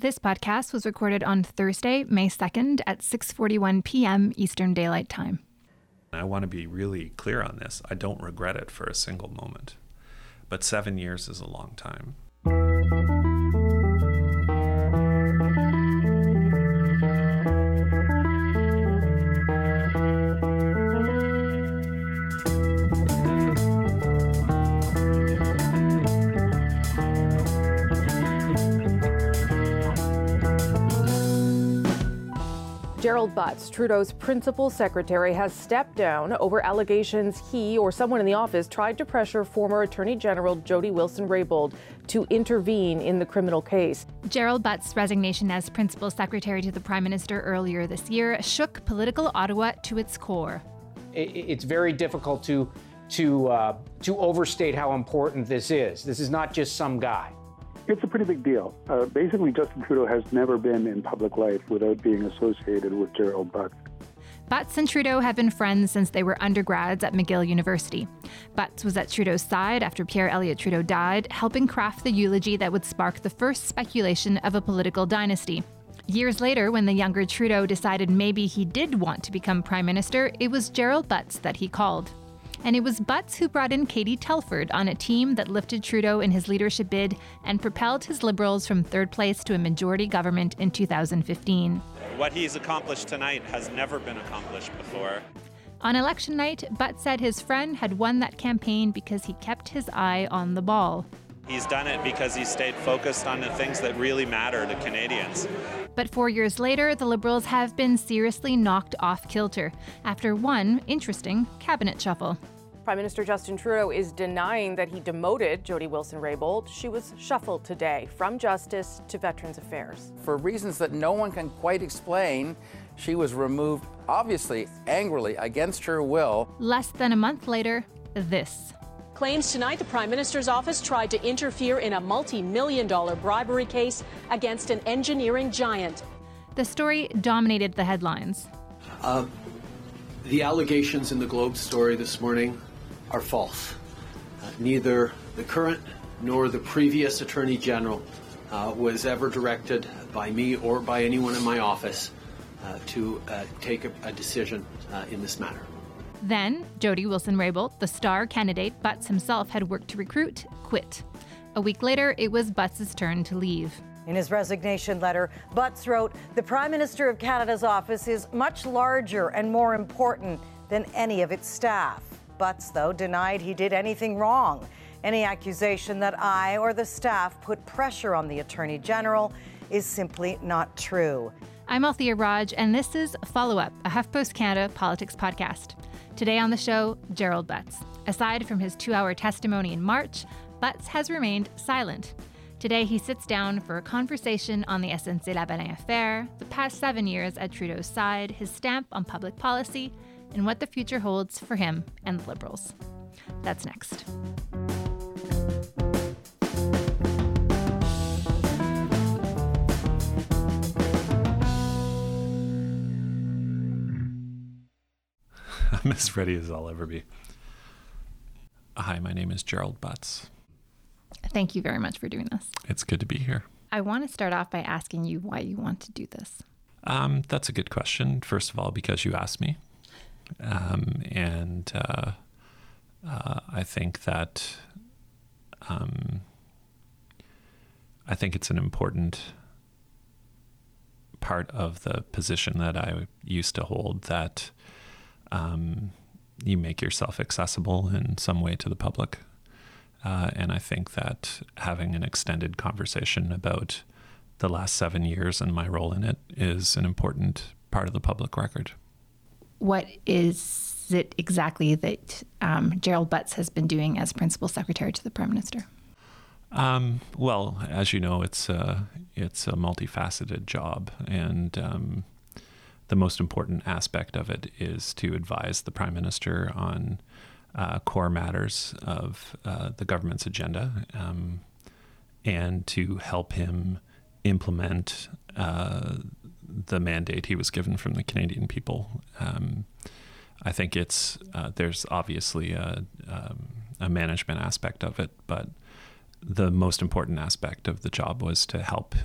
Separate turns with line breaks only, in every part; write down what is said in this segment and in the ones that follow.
This podcast was recorded on Thursday, May 2nd at 6:41 p.m. Eastern Daylight Time.
I want to be really clear on this. I don't regret it for a single moment. But 7 years is a long time.
Gerald Butts, Trudeau's principal secretary, has stepped down over allegations he or someone in the office tried to pressure former Attorney General Jody Wilson-Raybould to intervene in the criminal case.
Gerald Butts' resignation as principal secretary to the Prime Minister earlier this year shook political Ottawa to its core.
It's very difficult to to uh, to overstate how important this is. This is not just some guy.
It's a pretty big deal. Uh, basically, Justin Trudeau has never been in public life without being associated with Gerald Butts.
Butts and Trudeau have been friends since they were undergrads at McGill University. Butts was at Trudeau's side after Pierre Elliott Trudeau died, helping craft the eulogy that would spark the first speculation of a political dynasty. Years later, when the younger Trudeau decided maybe he did want to become Prime Minister, it was Gerald Butts that he called. And it was Butts who brought in Katie Telford on a team that lifted Trudeau in his leadership bid and propelled his Liberals from third place to a majority government in 2015.
What he's accomplished tonight has never been accomplished before.
On election night, Butts said his friend had won that campaign because he kept his eye on the ball.
He's done it because he stayed focused on the things that really matter to Canadians.
But four years later, the Liberals have been seriously knocked off kilter after one interesting cabinet shuffle.
Prime Minister Justin Trudeau is denying that he demoted Jody Wilson-Raybould. She was shuffled today from Justice to Veterans Affairs.
For reasons that no one can quite explain, she was removed, obviously angrily, against her will.
Less than a month later, this.
Claims tonight the Prime Minister's office tried to interfere in a multi million dollar bribery case against an engineering giant.
The story dominated the headlines.
Uh, the allegations in the Globe story this morning are false. Uh, neither the current nor the previous Attorney General uh, was ever directed by me or by anyone in my office uh, to uh, take a, a decision uh, in this matter.
Then, Jody Wilson Raybould, the star candidate Butts himself had worked to recruit, quit. A week later, it was Butts' turn to leave.
In his resignation letter, Butts wrote The Prime Minister of Canada's office is much larger and more important than any of its staff. Butts, though, denied he did anything wrong. Any accusation that I or the staff put pressure on the Attorney General is simply not true.
I'm Althia Raj, and this is Follow Up, a HuffPost Canada politics podcast. Today on the show, Gerald Butts. Aside from his two hour testimony in March, Butts has remained silent. Today, he sits down for a conversation on the SNC-Lavalin affair, the past seven years at Trudeau's side, his stamp on public policy, and what the future holds for him and the Liberals. That's next.
I'm as ready as I'll ever be. Hi, my name is Gerald Butts.
Thank you very much for doing this.
It's good to be here.
I want to start off by asking you why you want to do this.
Um, that's a good question. First of all, because you asked me. Um, and uh, uh, I think that um, I think it's an important part of the position that I used to hold that um, you make yourself accessible in some way to the public. Uh, and I think that having an extended conversation about the last seven years and my role in it is an important part of the public record.
What is it exactly that um, Gerald Butts has been doing as principal secretary to the prime minister?
Um, well, as you know, it's a, it's a multifaceted job, and um, the most important aspect of it is to advise the prime minister on uh, core matters of uh, the government's agenda um, and to help him implement uh, the mandate he was given from the Canadian people. Um, I think it's uh, there's obviously a, um, a management aspect of it, but the most important aspect of the job was to help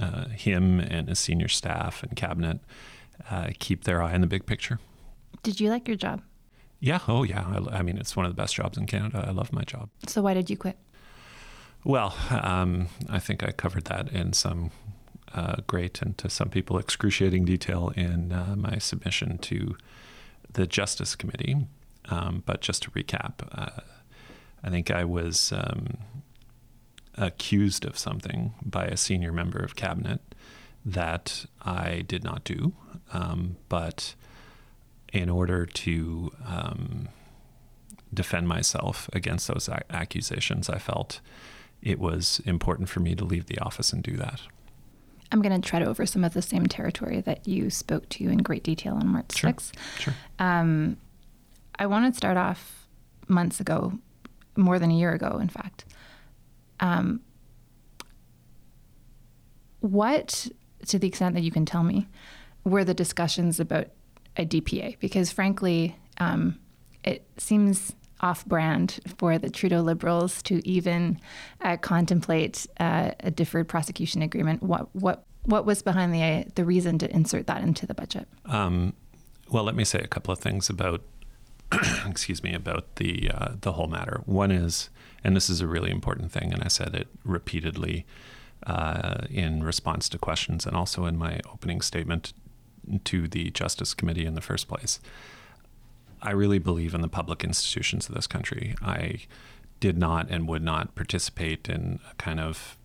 uh, him and his senior staff and cabinet uh, keep their eye on the big picture.
Did you like your job?
Yeah. Oh, yeah. I, I, mean, it's one of the best jobs in Canada. I love my job.
So why did you quit?
Well, um, I think I covered that in some uh, great and to some people excruciating detail in uh, my submission to the Justice Committee. Um, but just to recap, uh, I think I was um, accused of something by a senior member of cabinet that I did not do. Um, but in order to um, defend myself against those accusations, I felt it was important for me to leave the office and do that.
I'm going to tread over some of the same territory that you spoke to in great detail on March
sure.
6th.
Sure.
Um, I want to start off months ago, more than a year ago, in fact. Um, what, to the extent that you can tell me, were the discussions about a DPA? Because frankly, um, it seems off brand for the Trudeau Liberals to even uh, contemplate uh, a deferred prosecution agreement. What what what was behind the the reason to insert that into the budget?
Um, well, let me say a couple of things about excuse me about the uh, the whole matter. One is, and this is a really important thing, and I said it repeatedly uh, in response to questions, and also in my opening statement to the Justice Committee in the first place. I really believe in the public institutions of this country. I did not and would not participate in a kind of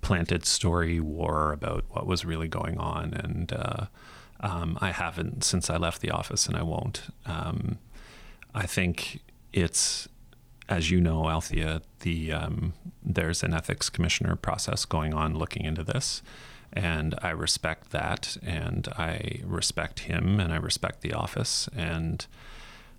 planted story war about what was really going on. And uh, um, I haven't since I left the office, and I won't. Um, I think it's, as you know, Althia, the um, there's an ethics commissioner process going on looking into this. And I respect that, and I respect him, and I respect the office, and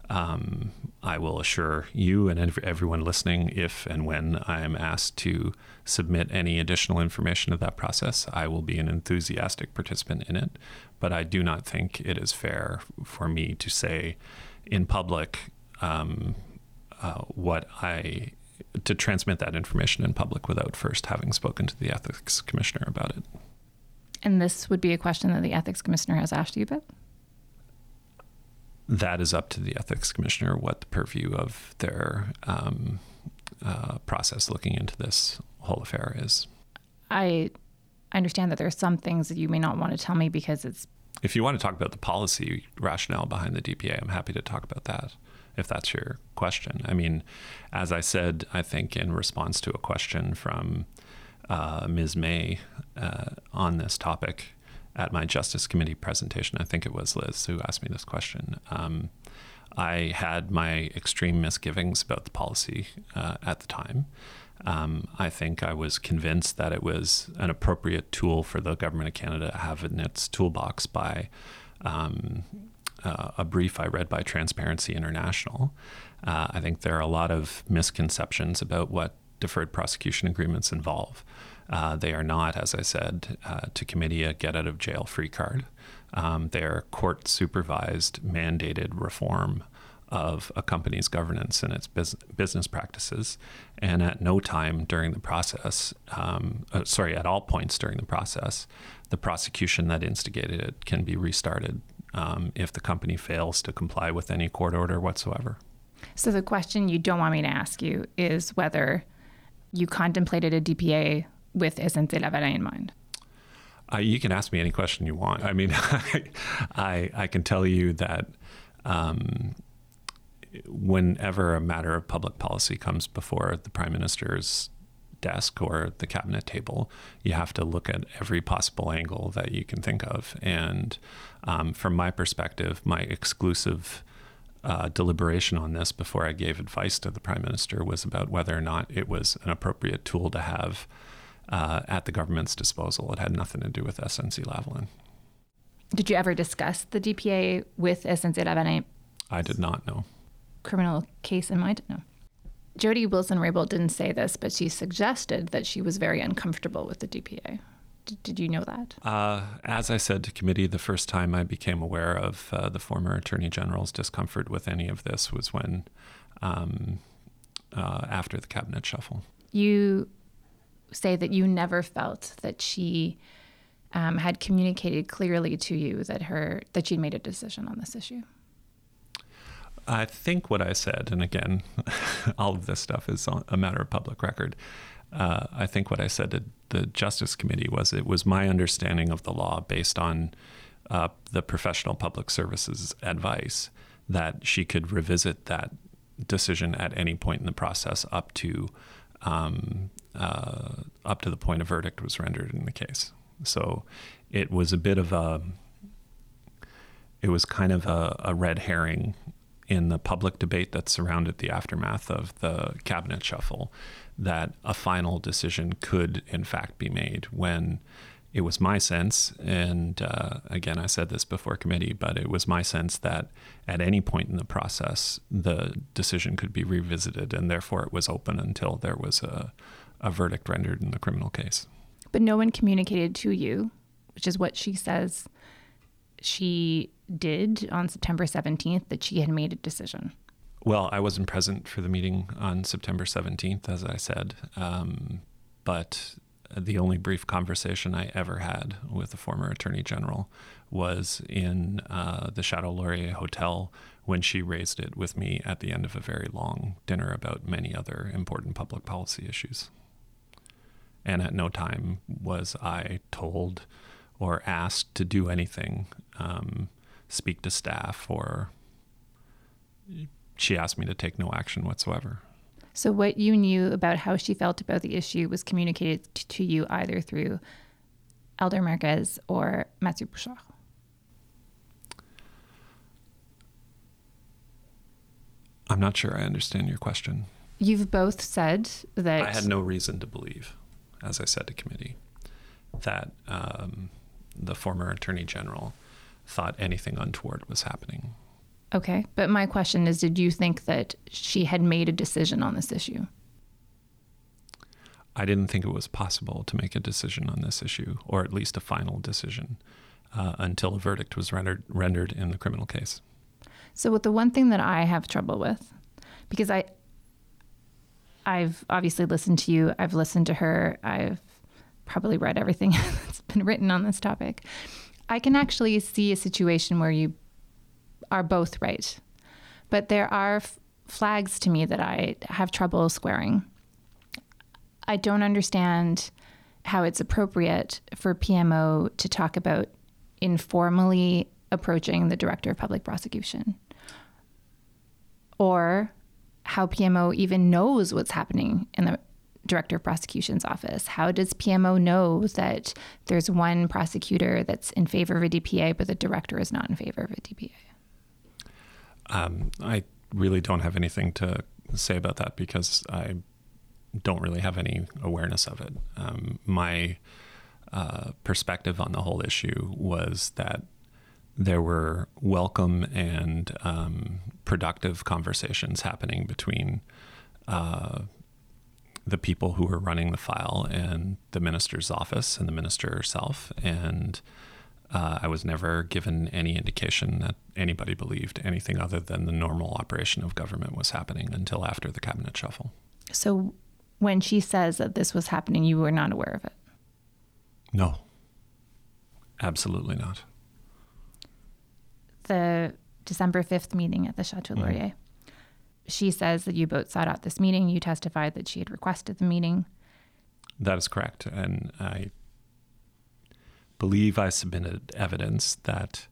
um, I will assure you and everyone listening if and when I am asked to submit any additional information to that process, I will be an enthusiastic participant in it. But I do not think it is fair for me to say in public um, uh, what I to transmit that information in public without first having spoken to the ethics commissioner about it.
And this would be a question that the ethics commissioner has asked you about?
that is up to the ethics commissioner what the purview of their um, uh, process looking into this whole affair is.
I understand that there are some things that you may not want to tell me because it's.
If you want to talk about the policy rationale behind the DPA, I'm happy to talk about that if that's your question. I mean, as I said, I think in response to a question from uh, Ms. May uh, on this topic, at my Justice Committee presentation, I think it was Liz who asked me this question. Um, I had my extreme misgivings about the policy uh, at the time. Um, I think I was convinced that it was an appropriate tool for the Government of Canada to have in its toolbox by um, uh, a brief I read by Transparency International. Uh, I think there are a lot of misconceptions about what deferred prosecution agreements involve. Uh, they are not, as I said, uh, to committee a get out of jail free card. Um, they are court supervised, mandated reform of a company's governance and its bus- business practices. And at no time during the process, um, uh, sorry, at all points during the process, the prosecution that instigated it can be restarted um, if the company fails to comply with any court order whatsoever.
So, the question you don't want me to ask you is whether you contemplated a DPA with SNC-Lavalin in mind?
Uh, you can ask me any question you want. I mean, I, I can tell you that um, whenever a matter of public policy comes before the prime minister's desk or the cabinet table, you have to look at every possible angle that you can think of. And um, from my perspective, my exclusive uh, deliberation on this before I gave advice to the prime minister was about whether or not it was an appropriate tool to have uh, at the government's disposal. It had nothing to do with SNC Lavalin.
Did you ever discuss the DPA with SNC Lavalin?
I did not know.
Criminal case in mind? No. Jody Wilson Raybould didn't say this, but she suggested that she was very uncomfortable with the DPA. D- did you know that?
Uh, as I said to committee, the first time I became aware of uh, the former Attorney General's discomfort with any of this was when, um, uh, after the cabinet shuffle.
You say that you never felt that she um, had communicated clearly to you that her that she'd made a decision on this issue?
I think what I said, and again, all of this stuff is a matter of public record. Uh, I think what I said to the Justice Committee was it was my understanding of the law based on uh, the professional public services advice that she could revisit that decision at any point in the process up to um, uh, up to the point a verdict was rendered in the case. So it was a bit of a it was kind of a, a red herring in the public debate that surrounded the aftermath of the cabinet shuffle that a final decision could, in fact, be made when it was my sense, and uh, again, I said this before committee, but it was my sense that at any point in the process, the decision could be revisited, and therefore it was open until there was a, a verdict rendered in the criminal case.
But no one communicated to you, which is what she says she did on September 17th that she had made a decision?
Well, I wasn't present for the meeting on September 17th, as I said, um, but the only brief conversation I ever had with the former Attorney General was in uh, the Chateau Laurier Hotel when she raised it with me at the end of a very long dinner about many other important public policy issues. And at no time was I told or asked to do anything, um, speak to staff, or she asked me to take no action whatsoever.
So, what you knew about how she felt about the issue was communicated t- to you either through Elder Marques or Mathieu Bouchard.
I'm not sure I understand your question.
You've both said that.
I had no reason to believe, as I said to committee, that um, the former attorney general thought anything untoward was happening.
Okay. But my question is did you think that she had made a decision on this issue?
I didn't think it was possible to make a decision on this issue, or at least a final decision, uh, until a verdict was rendered rendered in the criminal case.
So, with the one thing that I have trouble with, because I, I've obviously listened to you, I've listened to her, I've probably read everything that's been written on this topic. I can actually see a situation where you are both right. But there are f- flags to me that I have trouble squaring. I don't understand how it's appropriate for PMO to talk about informally approaching the director of public prosecution or how PMO even knows what's happening in the director of prosecution's office? How does PMO know that there's one prosecutor that's in favor of a DPA, but the director is not in favor of a DPA?
Um, I really don't have anything to say about that because I don't really have any awareness of it. Um, my uh, perspective on the whole issue was that there were welcome and um, productive conversations happening between uh, the people who were running the file and the minister's office and the minister herself. And uh, I was never given any indication that anybody believed anything other than the normal operation of government was happening until after the cabinet shuffle.
So when she says that this was happening, you were not aware of it?
No, absolutely not.
The December 5th meeting at the Chateau Laurier. Mm-hmm she says that you both sought out this meeting. You testified that she had requested the meeting.
That is correct. And I believe I submitted evidence that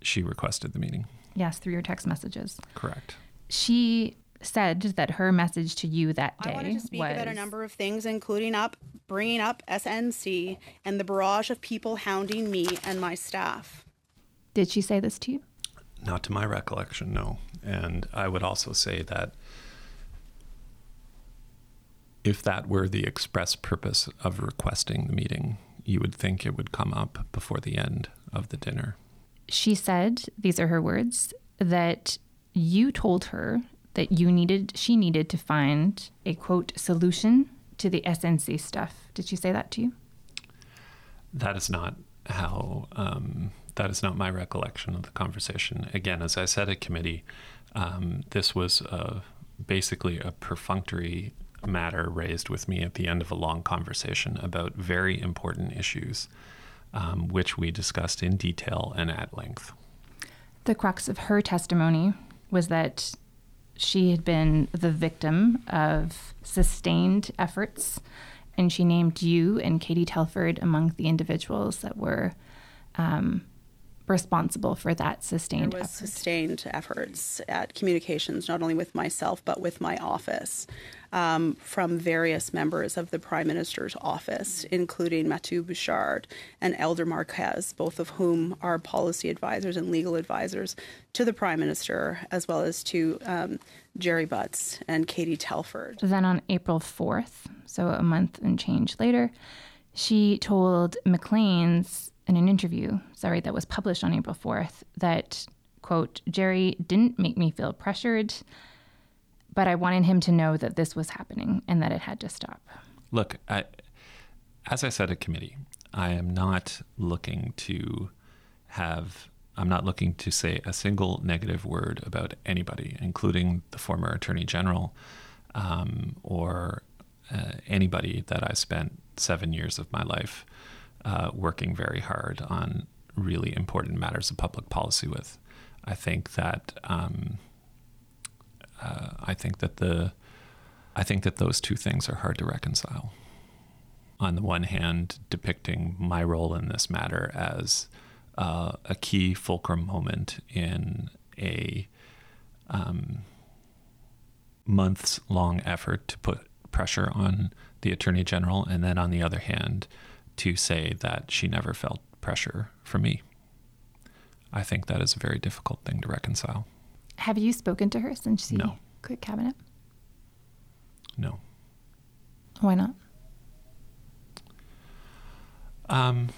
she requested the meeting.
Yes, through your text messages.
Correct.
She said that her message to you that day
I wanted to speak
was,
about a number of things, including up bringing up SNC and the barrage of people hounding me and my staff.
Did she say this to you?
Not to my recollection, no. And I would also say that if that were the express purpose of requesting the meeting, you would think it would come up before the end of the dinner.
She said, these are her words, that you told her that you needed she needed to find a quote solution to the SNC stuff. Did she say that to you?
That is not how um, that is not my recollection of the conversation. Again, as I said at committee, um, this was basically a perfunctory matter raised with me at the end of a long conversation about very important issues, um, which we discussed in detail and at length.
The crux of her testimony was that she had been the victim of sustained efforts, and she named you and Katie Telford among the individuals that were um, responsible for that sustained effort.
sustained efforts at communications, not only with myself but with my office, um, from various members of the Prime Minister's office, including Mathieu Bouchard and Elder Marques, both of whom are policy advisors and legal advisors to the Prime Minister, as well as to um, Gerry Butts and Katie Telford.
Then on April 4th, so a month and change later, she told Maclean's in an interview, sorry, that was published on April 4th, that, quote, Gerry didn't make me feel pressured, but I wanted him to know that this was happening and that it had to stop.
Look, I, as I said at committee, I am not looking to have, I'm not looking to say a single negative word about anybody, including the former Attorney General um, or uh, anybody that I spent seven years of my life uh, working very hard on really important matters of public policy with. I think that um, uh, I think that the I think that those two things are hard to reconcile. On the one hand, depicting my role in this matter as uh, a key fulcrum moment in a um, months long effort to put pressure on the Attorney General, and then on the other hand, to say that she never felt pressure from me. I think that is a very difficult thing to reconcile.
Have you spoken to her since she
No.
quit cabinet?
No.
Why not?
Um,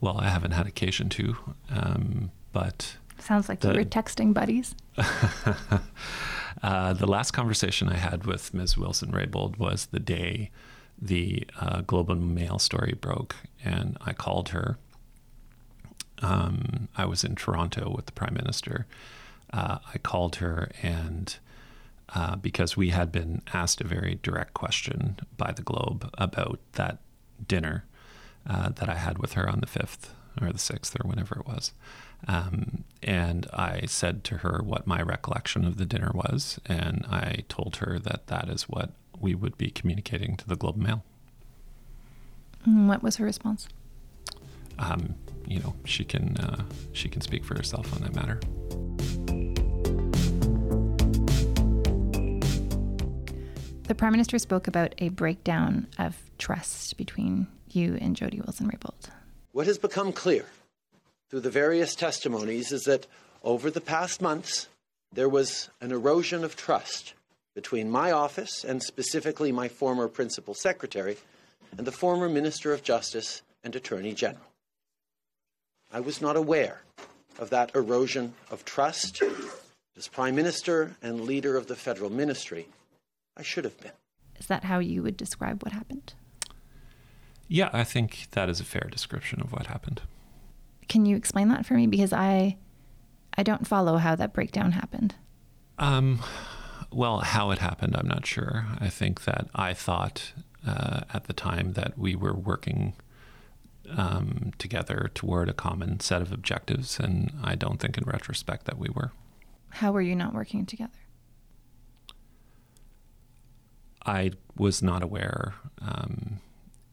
well, I haven't had occasion to, um, but
Sounds like
the-
you were texting buddies.
uh, the last conversation I had with Ms. Wilson Raybould was the day the uh, Globe and Mail story broke, and I called her. Um, I was in Toronto with the Prime Minister. Uh, I called her, and uh, because we had been asked a very direct question by the Globe about that dinner uh, that I had with her on the 5th or the 6th or whenever it was. Um, and I said to her what my recollection of the dinner was, and I told her that that is what we would be communicating to the Globe and Mail.
Mm, What was her response?
Um, you know, she can uh, she can speak for herself on that matter.
The Prime Minister spoke about a breakdown of trust between you and Jody Wilson Raybould.
What has become clear through the various testimonies is that over the past months, there was an erosion of trust between my office and specifically my former principal secretary and the former Minister of Justice and Attorney General. I was not aware of that erosion of trust. As Prime Minister and leader of the federal ministry, I should have been.
Is that how you would describe what happened?
Yeah, I think that is a fair description of what happened.
Can you explain that for me? Because I, I don't follow how that breakdown happened.
Um, well, how it happened, I'm not sure. I think that I thought uh, at the time that we were working um, together toward a common set of objectives, and I don't think in retrospect that we were.
How were you not working together?
I was not aware, um,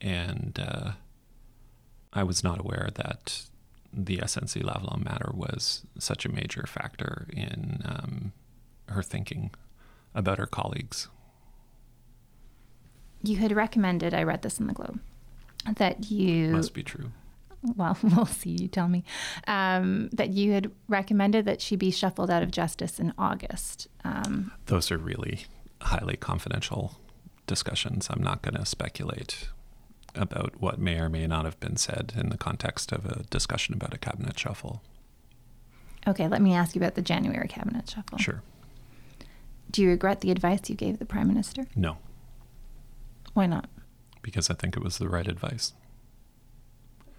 and uh, I was not aware that the SNC Lavalin matter was such a major factor in um, her thinking about her colleagues.
You had recommended, I read this in the Globe, that you.
Must be true.
Well, we'll see. You tell me. Um, that you had recommended that she be shuffled out of justice in August. Um,
Those are really highly confidential discussions. I'm not going to speculate about what may or may not have been said in the context of a discussion about a cabinet shuffle.
okay, let me ask you about the January cabinet shuffle.
Sure.
Do you regret the advice you gave the Prime Minister?
No,
Why not?
because I think it was the right advice.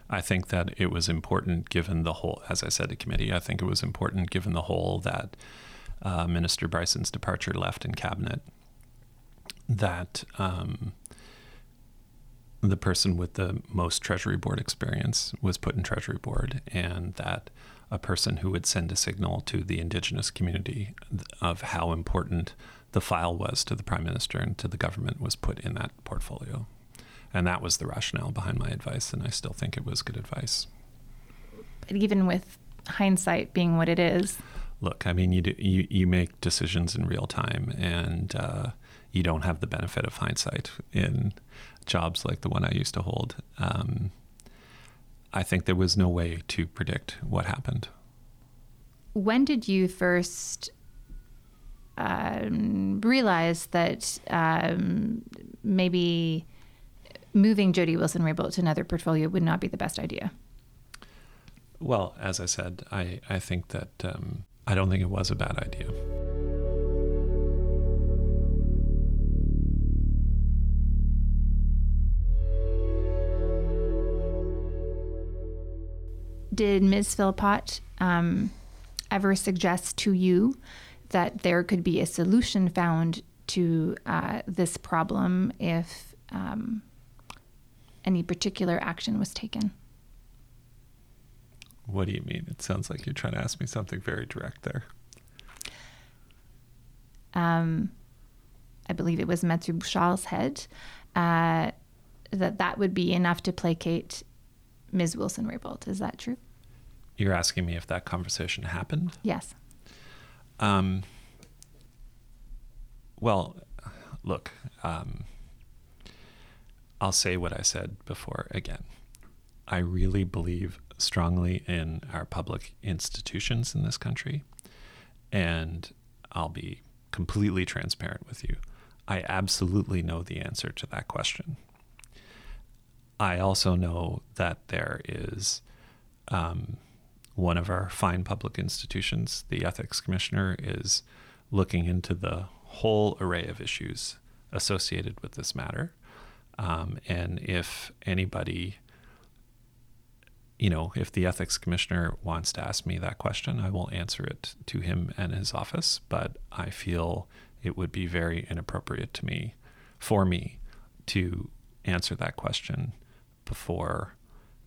I think that it was important given the whole, as I said to committee, I think it was important given the whole that uh, Minister Brison's departure left in cabinet that um, the person with the most Treasury Board experience was put in Treasury Board, and that a person who would send a signal to the Indigenous community of how important the file was to the Prime Minister and to the government was put in that portfolio. And that was the rationale behind my advice, and I still think it was good advice.
But even with hindsight being what it is,
look, I mean, you do, you you make decisions in real time, and uh, you don't have the benefit of hindsight in jobs like the one I used to hold. Um, I think there was no way to predict what happened.
When did you first um, realize that um, maybe moving Jody Wilson Raybould to another portfolio would not be the best idea?
Well, as I said, I, I think that um, I don't think it was a bad idea.
Did Ms. Philpott um, ever suggest to you that there could be a solution found to uh, this problem if um, any particular action was taken?
What do you mean? It sounds like you're trying to ask me something very direct there.
Um, I believe it was Mathieu Bouchard's head, uh, that that would be enough to placate Ms. Wilson Raybould. Is that true?
You're asking me if that conversation happened?
Yes.
Um, well, look, um, I'll say what I said before again. I really believe strongly in our public institutions in this country. And I'll be completely transparent with you. I absolutely know the answer to that question. I also know that there is um, one of our fine public institutions, the Ethics Commissioner, is looking into the whole array of issues associated with this matter. Um, and if anybody you know, if the ethics commissioner wants to ask me that question, I will answer it to him and his office. But I feel it would be very inappropriate to me, for me, to answer that question before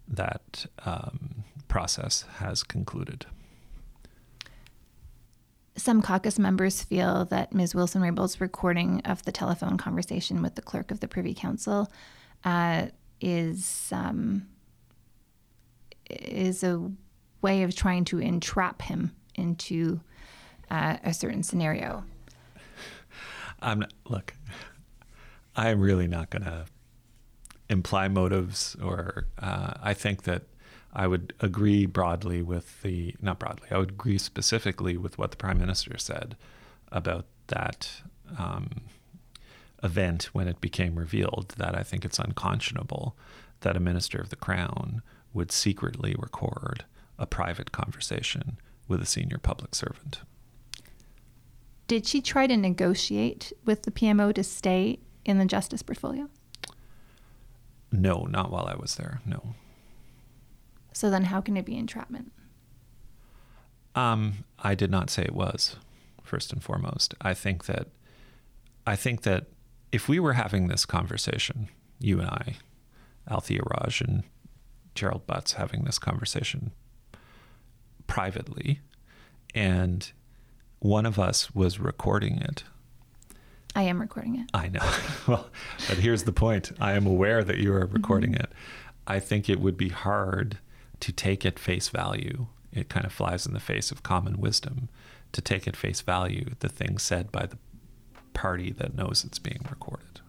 that um, process has concluded.
Some caucus members feel that Ms. Wilson Raybould's recording of the telephone conversation with the clerk of the Privy Council uh, is. Um, is a way of trying to entrap him into uh, a certain scenario.
I'm not, look. I'm really not going to imply motives, or uh, I think that I would agree broadly with the not broadly. I would agree specifically with what the prime minister said about that um, event when it became revealed. That I think it's unconscionable that a minister of the crown would secretly record a private conversation with a senior public servant.
Did she try to negotiate with the PMO to stay in the justice portfolio?
No, not while I was there. No.
So then, how can it be entrapment?
Um, I did not say it was. First and foremost, I think that I think that if we were having this conversation, you and I, Althia Raj and Gerald Butts having this conversation privately, and one of us was recording it.
I am recording it.
I know. well, but here's the point I am aware that you are recording mm-hmm. it. I think it would be hard to take at face value. It kind of flies in the face of common wisdom to take at face value the thing said by the party that knows it's being recorded.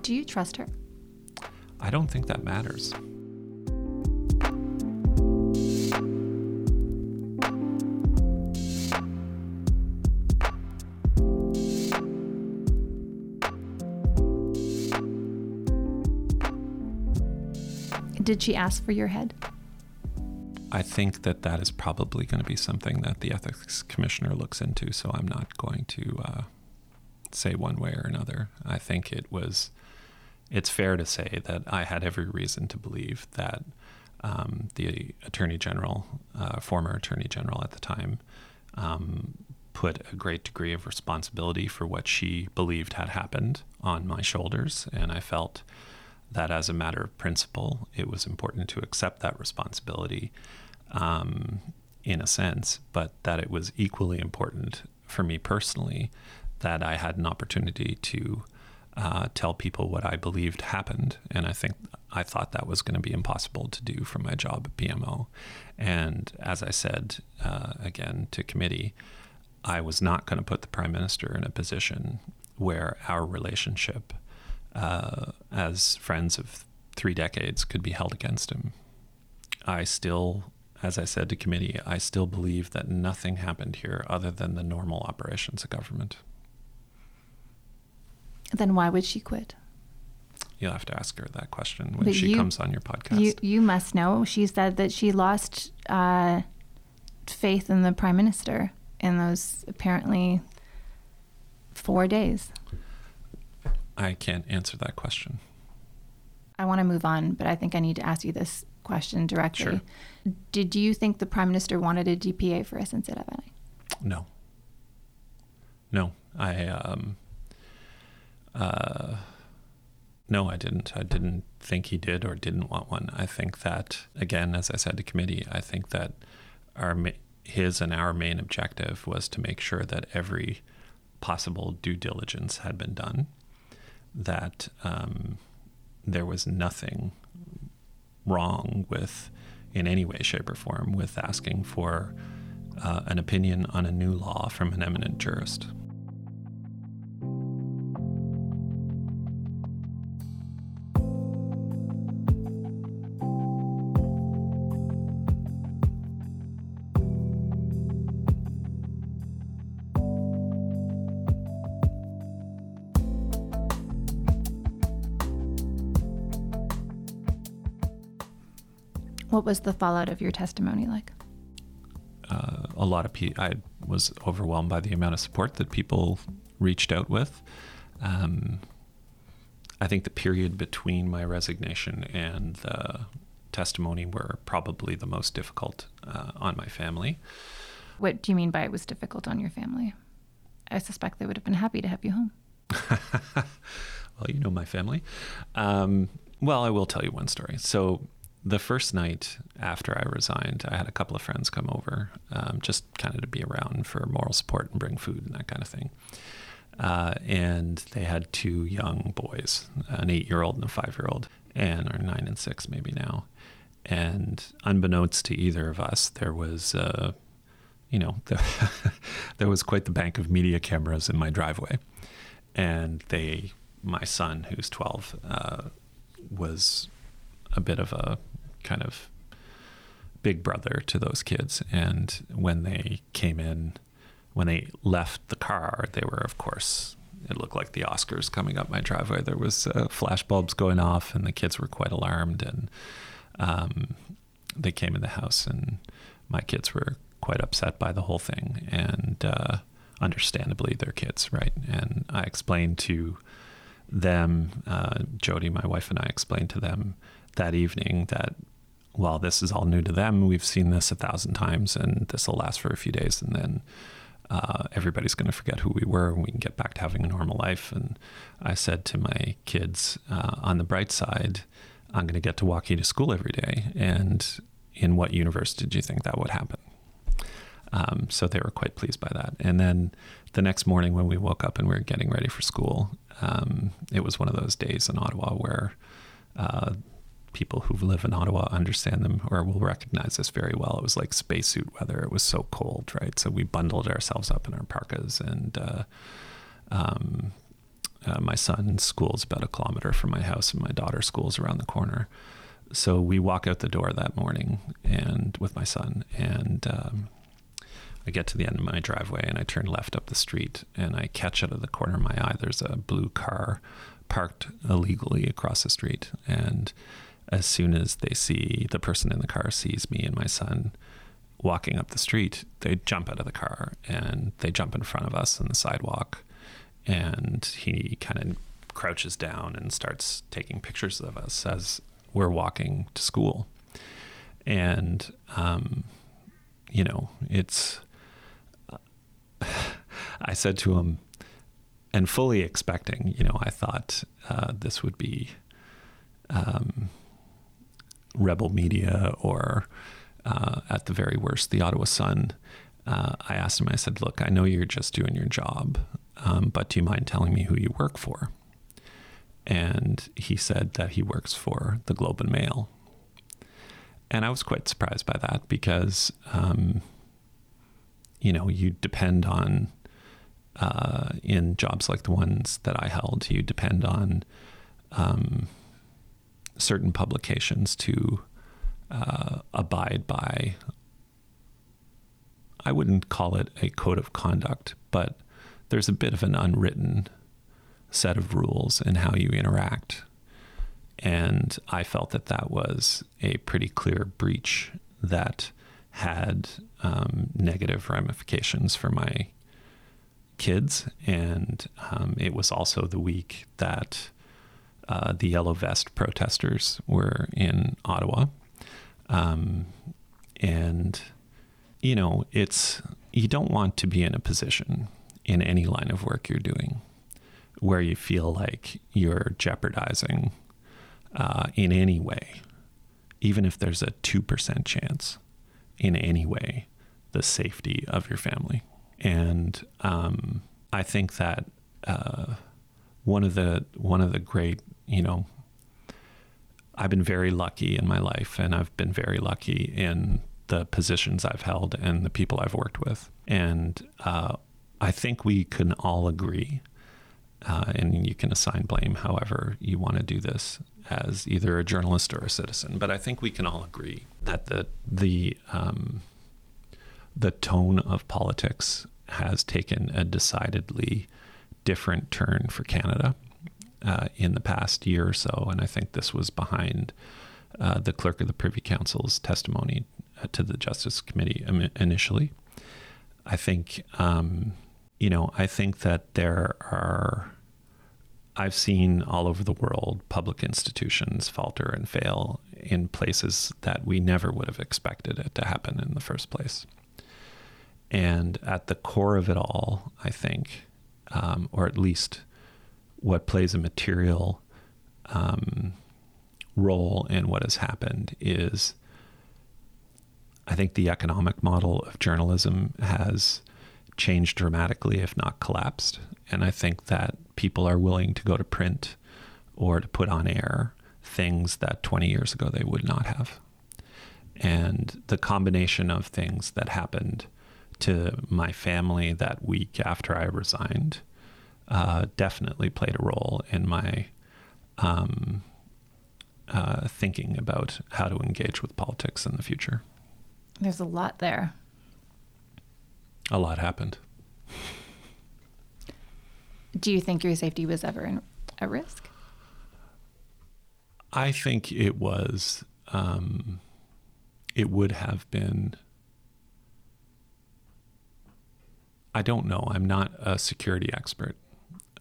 Do you trust her?
I don't think that matters.
Did she ask for your head?
I think that that is probably going to be something that the ethics commissioner looks into, so I'm not going to uh, say one way or another. I think it was it's fair to say that I had every reason to believe that um, the Attorney General, uh, former Attorney General at the time, um, put a great degree of responsibility for what she believed had happened on my shoulders. And I felt that as a matter of principle, it was important to accept that responsibility um, in a sense, but that it was equally important for me personally that I had an opportunity to uh, tell people what I believed happened. And I think I thought that was going to be impossible to do from my job at PMO. And as I said uh, again to committee, I was not going to put the prime minister in a position where our relationship uh, as friends of three decades could be held against him. I still, as I said to committee, I still believe that nothing happened here other than the normal operations of government.
Then why would she quit?
You'll have to ask her that question when but she you, comes on your podcast.
You, you must know. She said that she lost uh, faith in the prime minister in those apparently four days.
I can't answer that question.
I want to move on, but I think I need to ask you this question directly.
Sure.
Did you think the prime minister wanted a DPA for SNC-Lavalin?
No. No, I um, uh, no, I didn't. I didn't think he did or didn't want one. I think that again, as I said to committee, I think that our his and our main objective was to make sure that every possible due diligence had been done, that um, there was nothing wrong with, in any way, shape, or form, with asking for uh, an opinion on a new law from an eminent jurist.
What was the fallout of your testimony like?
Uh, a lot of people, I was overwhelmed by the amount of support that people reached out with. Um, I think the period between my resignation and the testimony were probably the most difficult uh, on my family.
What do you mean by it was difficult on your family? I suspect they would have been happy to have you home.
well, you know my family. Um, well, I will tell you one story. So, the first night after I resigned, I had a couple of friends come over um, just kind of to be around for moral support and bring food and that kind of thing. Uh, and they had two young boys, an eight year old and a five year old, and are nine and six maybe now. And unbeknownst to either of us, there was, uh, you know, the there was quite the bank of media cameras in my driveway. And they, my son, who's 12, uh, was a bit of a kind of big brother to those kids. And when they came in, when they left the car, they were, of course, it looked like the Oscars coming up my driveway. There was uh, flash bulbs going off, and the kids were quite alarmed. And um, they came in the house, and my kids were quite upset by the whole thing. And uh, understandably, they're kids, right? And I explained to them, uh, Jodi, my wife, and I explained to them that evening that while this is all new to them, we've seen this a thousand times and this will last for a few days and then uh, everybody's going to forget who we were and we can get back to having a normal life. And I said to my kids, uh, on the bright side, I'm going to get to walk you to school every day. And in what universe did you think that would happen? Um, so they were quite pleased by that. And then the next morning when we woke up and we were getting ready for school, um, it was one of those days in Ottawa where uh, people who live in Ottawa understand them or will recognize this very well. It was like spacesuit weather. It was so cold, right? So we bundled ourselves up in our parkas, and uh, um, uh, my son's school is about a kilometer from my house, and my daughter's school is around the corner. So we walk out the door that morning, and with my son, and um, I get to the end of my driveway, and I turn left up the street, and I catch out of the corner of my eye. There's a blue car parked illegally across the street, and as soon as they see the person in the car sees me and my son walking up the street, they jump out of the car and they jump in front of us on the sidewalk. And he kind of crouches down and starts taking pictures of us as we're walking to school. And, um, you know, it's. I said to him, and fully expecting, you know, I thought uh, this would be um, rebel media or, uh, at the very worst, the Ottawa Sun. Uh, I asked him, I said, Look, I know you're just doing your job, um, but do you mind telling me who you work for? And he said that he works for the Globe and Mail. And I was quite surprised by that because, um, you know, you depend on, uh, in jobs like the ones that I held, you depend on um, certain publications to uh, abide by. I wouldn't call it a code of conduct, but there's a bit of an unwritten set of rules in how you interact and I felt that that was a pretty clear breach that had um, negative ramifications for my kids. And um, it was also the week that uh, the Yellow Vest protesters were in Ottawa. Um, and, you know, it's, you don't want to be in a position in any line of work you're doing where you feel like you're jeopardizing uh, in any way, even if there's a 2% chance in any way, the safety of your family. And um, I think that uh, one of the one of the great, you know, I've been very lucky in my life, and I've been very lucky in the positions I've held and the people I've worked with. And uh, I think we can all agree, uh, and you can assign blame however you want to do this, as either a journalist or a citizen. But I think we can all agree that the the um, the tone of politics has taken a decidedly different turn for Canada uh, in the past year or so, and I think this was behind uh, the clerk of the Privy Council's testimony uh, to the Justice Committee initially. I think, um, you know, I think that there are I've seen all over the world public institutions falter and fail in places that we never would have expected it to happen in the first place. And at the core of it all, I think, um, or at least what plays a material um, role in what has happened is I think the economic model of journalism has changed dramatically, if not collapsed. And I think that people are willing to go to print or to put on air things that 20 years ago they would not have. And the combination of things that happened to my family that week after I resigned uh, definitely played a role in my um, uh, thinking about how to engage with politics in the future.
There's a lot there.
A lot happened.
Do you think your safety was ever in, at risk?
I think it was. Um, it would have been. I don't know. I'm not a security expert.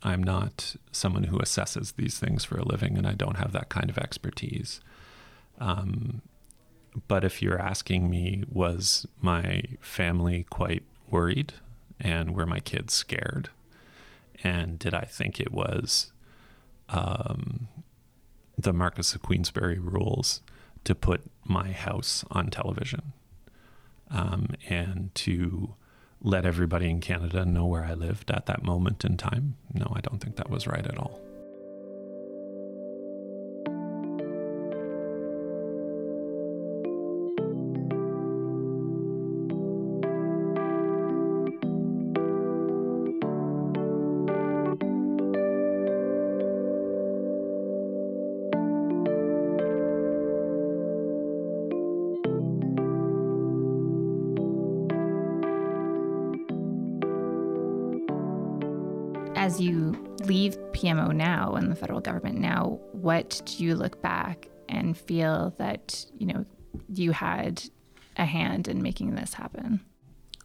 I'm not someone who assesses these things for a living, and I don't have that kind of expertise. Um, but if you're asking me, was my family quite worried, and were my kids scared? and did I think it was um, the Marquess of Queensberry rules to put my house on television um, and to let everybody in Canada know where I lived at that moment in time? No, I don't think that was right at all.
PMO now and the federal government now, what do you look back and feel that, you know, you had a hand in making this happen?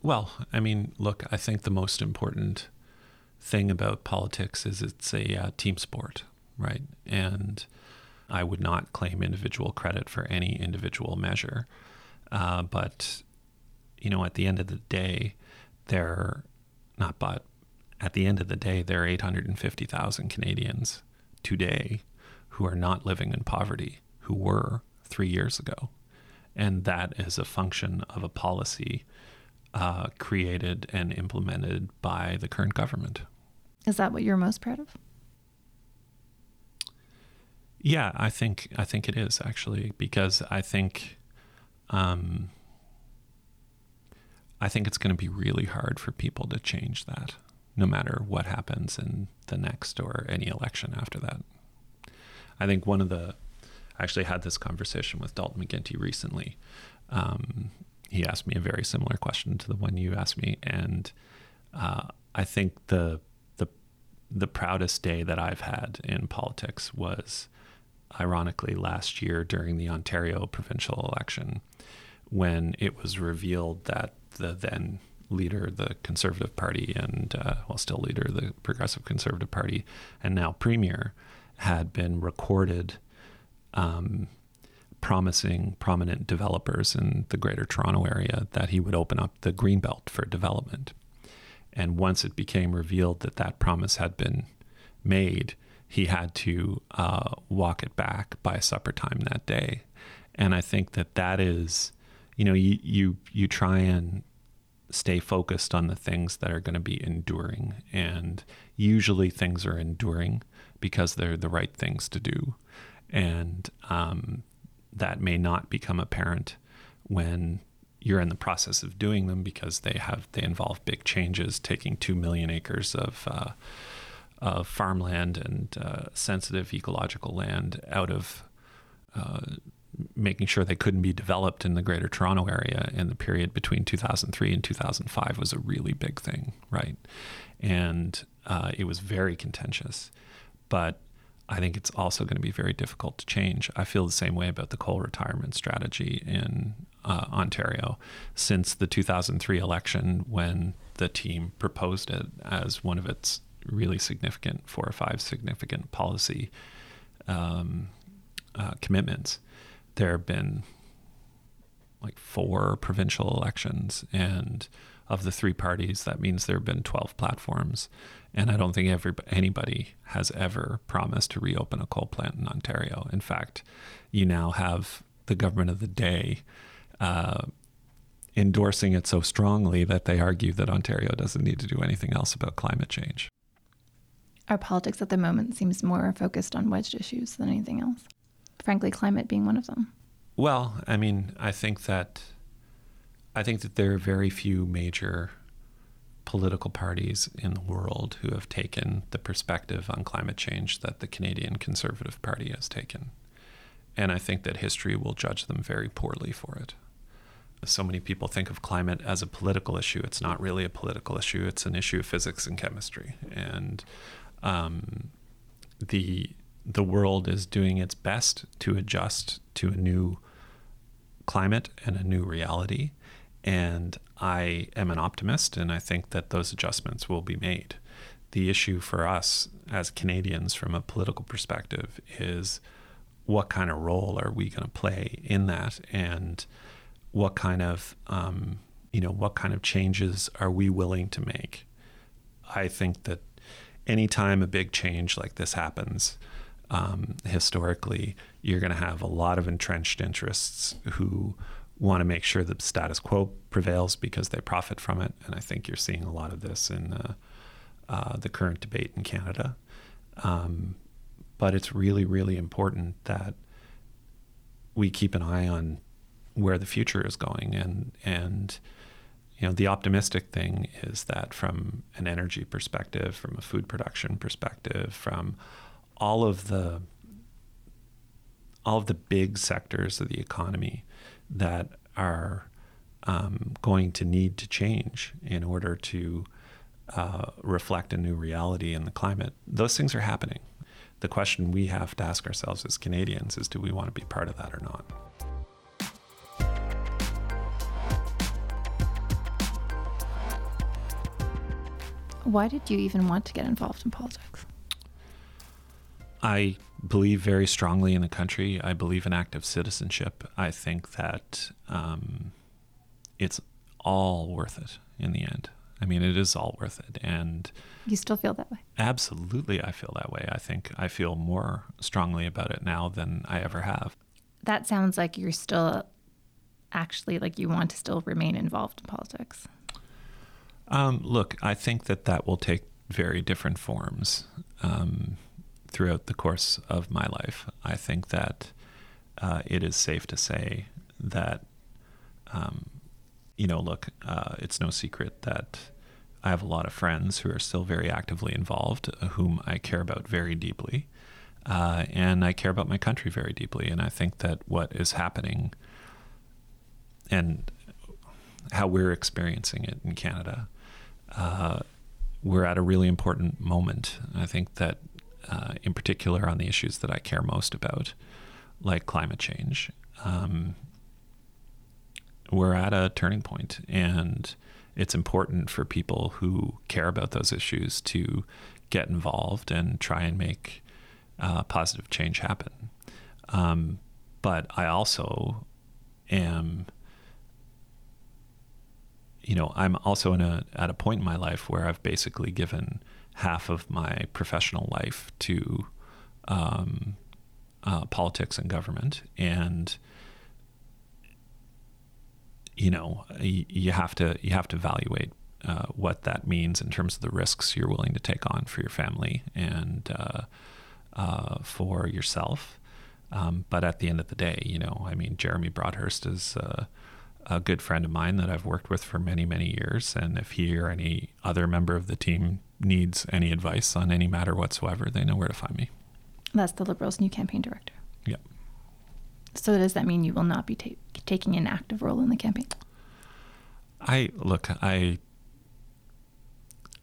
Well, I mean, look, I think the most important thing about politics is it's a uh, team sport, right? And I would not claim individual credit for any individual measure. Uh, but, you know, at the end of the day, they're not but at the end of the day, there are 850,000 Canadians today who are not living in poverty, who were three years ago. And that is a function of a policy uh, created and implemented by the current government.
Is that what you're most proud of?
Yeah, I think I think it is actually because I think um, I think it's going to be really hard for people to change that, no matter what happens in the next or any election after that. I think one of the I actually had this conversation with Dalton McGuinty recently. Um, he asked me a very similar question to the one you asked me, and uh, I think the the the proudest day that I've had in politics was, ironically, last year during the Ontario provincial election, when it was revealed that the then leader, the Conservative Party, and uh, well, still leader, the Progressive Conservative Party, and now Premier, had been recorded um, promising prominent developers in the Greater Toronto Area that he would open up the Greenbelt for development. And once it became revealed that that promise had been made, he had to uh, walk it back by supper time that day. And I think that that is, you know, you you you try and stay focused on the things that are going to be enduring, and usually things are enduring because they're the right things to do, and um, that may not become apparent when you're in the process of doing them because they have they involve big changes, taking two million acres of uh, of farmland and uh, sensitive ecological land out of uh, making sure they couldn't be developed in the Greater Toronto Area in the period between 2003 and 2005 was a really big thing, right? And uh, it was very contentious, but I think it's also going to be very difficult to change. I feel the same way about the coal retirement strategy in uh, Ontario since the 2003 election when the team proposed it as one of its really significant, four or five significant policy um, uh, commitments. There have been like four provincial elections, and of the three parties, that means there have been 12 platforms. And I don't think every, anybody has ever promised to reopen a coal plant in Ontario. In fact, you now have the government of the day uh, endorsing it so strongly that they argue that Ontario doesn't need to do anything else about climate change.
Our politics at the moment seems more focused on wedged issues than anything else. Frankly, climate being one of them.
Well, I mean, I think that I think that there are very few major political parties in the world who have taken the perspective on climate change that the Canadian Conservative Party has taken. And I think that history will judge them very poorly for it. So many people think of climate as a political issue. It's not really a political issue, it's an issue of physics and chemistry. And um, the, the world is doing its best to adjust to a new climate and a new reality. And I am an optimist, and I think that those adjustments will be made. The issue for us as Canadians, from a political perspective, is what kind of role are we going to play in that, and what kind of um, you know what kind of changes are we willing to make? I think that anytime a big change like this happens, um, historically, you're going to have a lot of entrenched interests who want to make sure the status quo prevails because they profit from it. And I think you're seeing a lot of this in uh, uh, the current debate in Canada. Um, but it's really, really important that we keep an eye on where the future is going. And, and you know, the optimistic thing is that from an energy perspective, from a food production perspective, from all of the all of the big sectors of the economy that are um, going to need to change in order to uh, reflect a new reality in the climate. Those things are happening. The question we have to ask ourselves as Canadians is do we want to be part of that or not?
Why did you even want to get involved in politics?
I believe very strongly in the country. I believe in active citizenship. I think that um, it's all worth it in the end. I mean, it is all worth it. And
you still feel that way?
Absolutely, I feel that way. I think I feel more strongly about it now than I ever have.
That sounds like you're still actually like you want to still remain involved in politics.
Um, look, I think that that will take very different forms um, throughout the course of my life. I think that uh, it is safe to say that, um, you know, look, uh, it's no secret that I have a lot of friends who are still very actively involved, whom I care about very deeply. Uh, and I care about my country very deeply. And I think that what is happening and how we're experiencing it in Canada, uh, we're at a really important moment. I think that, uh, in particular, on the issues that I care most about, like climate change, um, we're at a turning point, and it's important for people who care about those issues to get involved and try and make uh, positive change happen. Um, but I also am you know, I'm also in a at a point in my life where I've basically given half of my professional life to um, uh, politics and government, and you know, you, you have to you have to evaluate uh, what that means in terms of the risks you're willing to take on for your family and uh, uh for yourself. Um, but at the end of the day, you know, I mean, Jeremy Broadhurst is uh, a good friend of mine that I've worked with for many, many years. And if he or any other member of the team needs any advice on any matter whatsoever, they know where to find me.
That's the Liberals' new campaign director.
Yep.
So does that mean you will not be ta- taking an active role in the campaign?
I look, I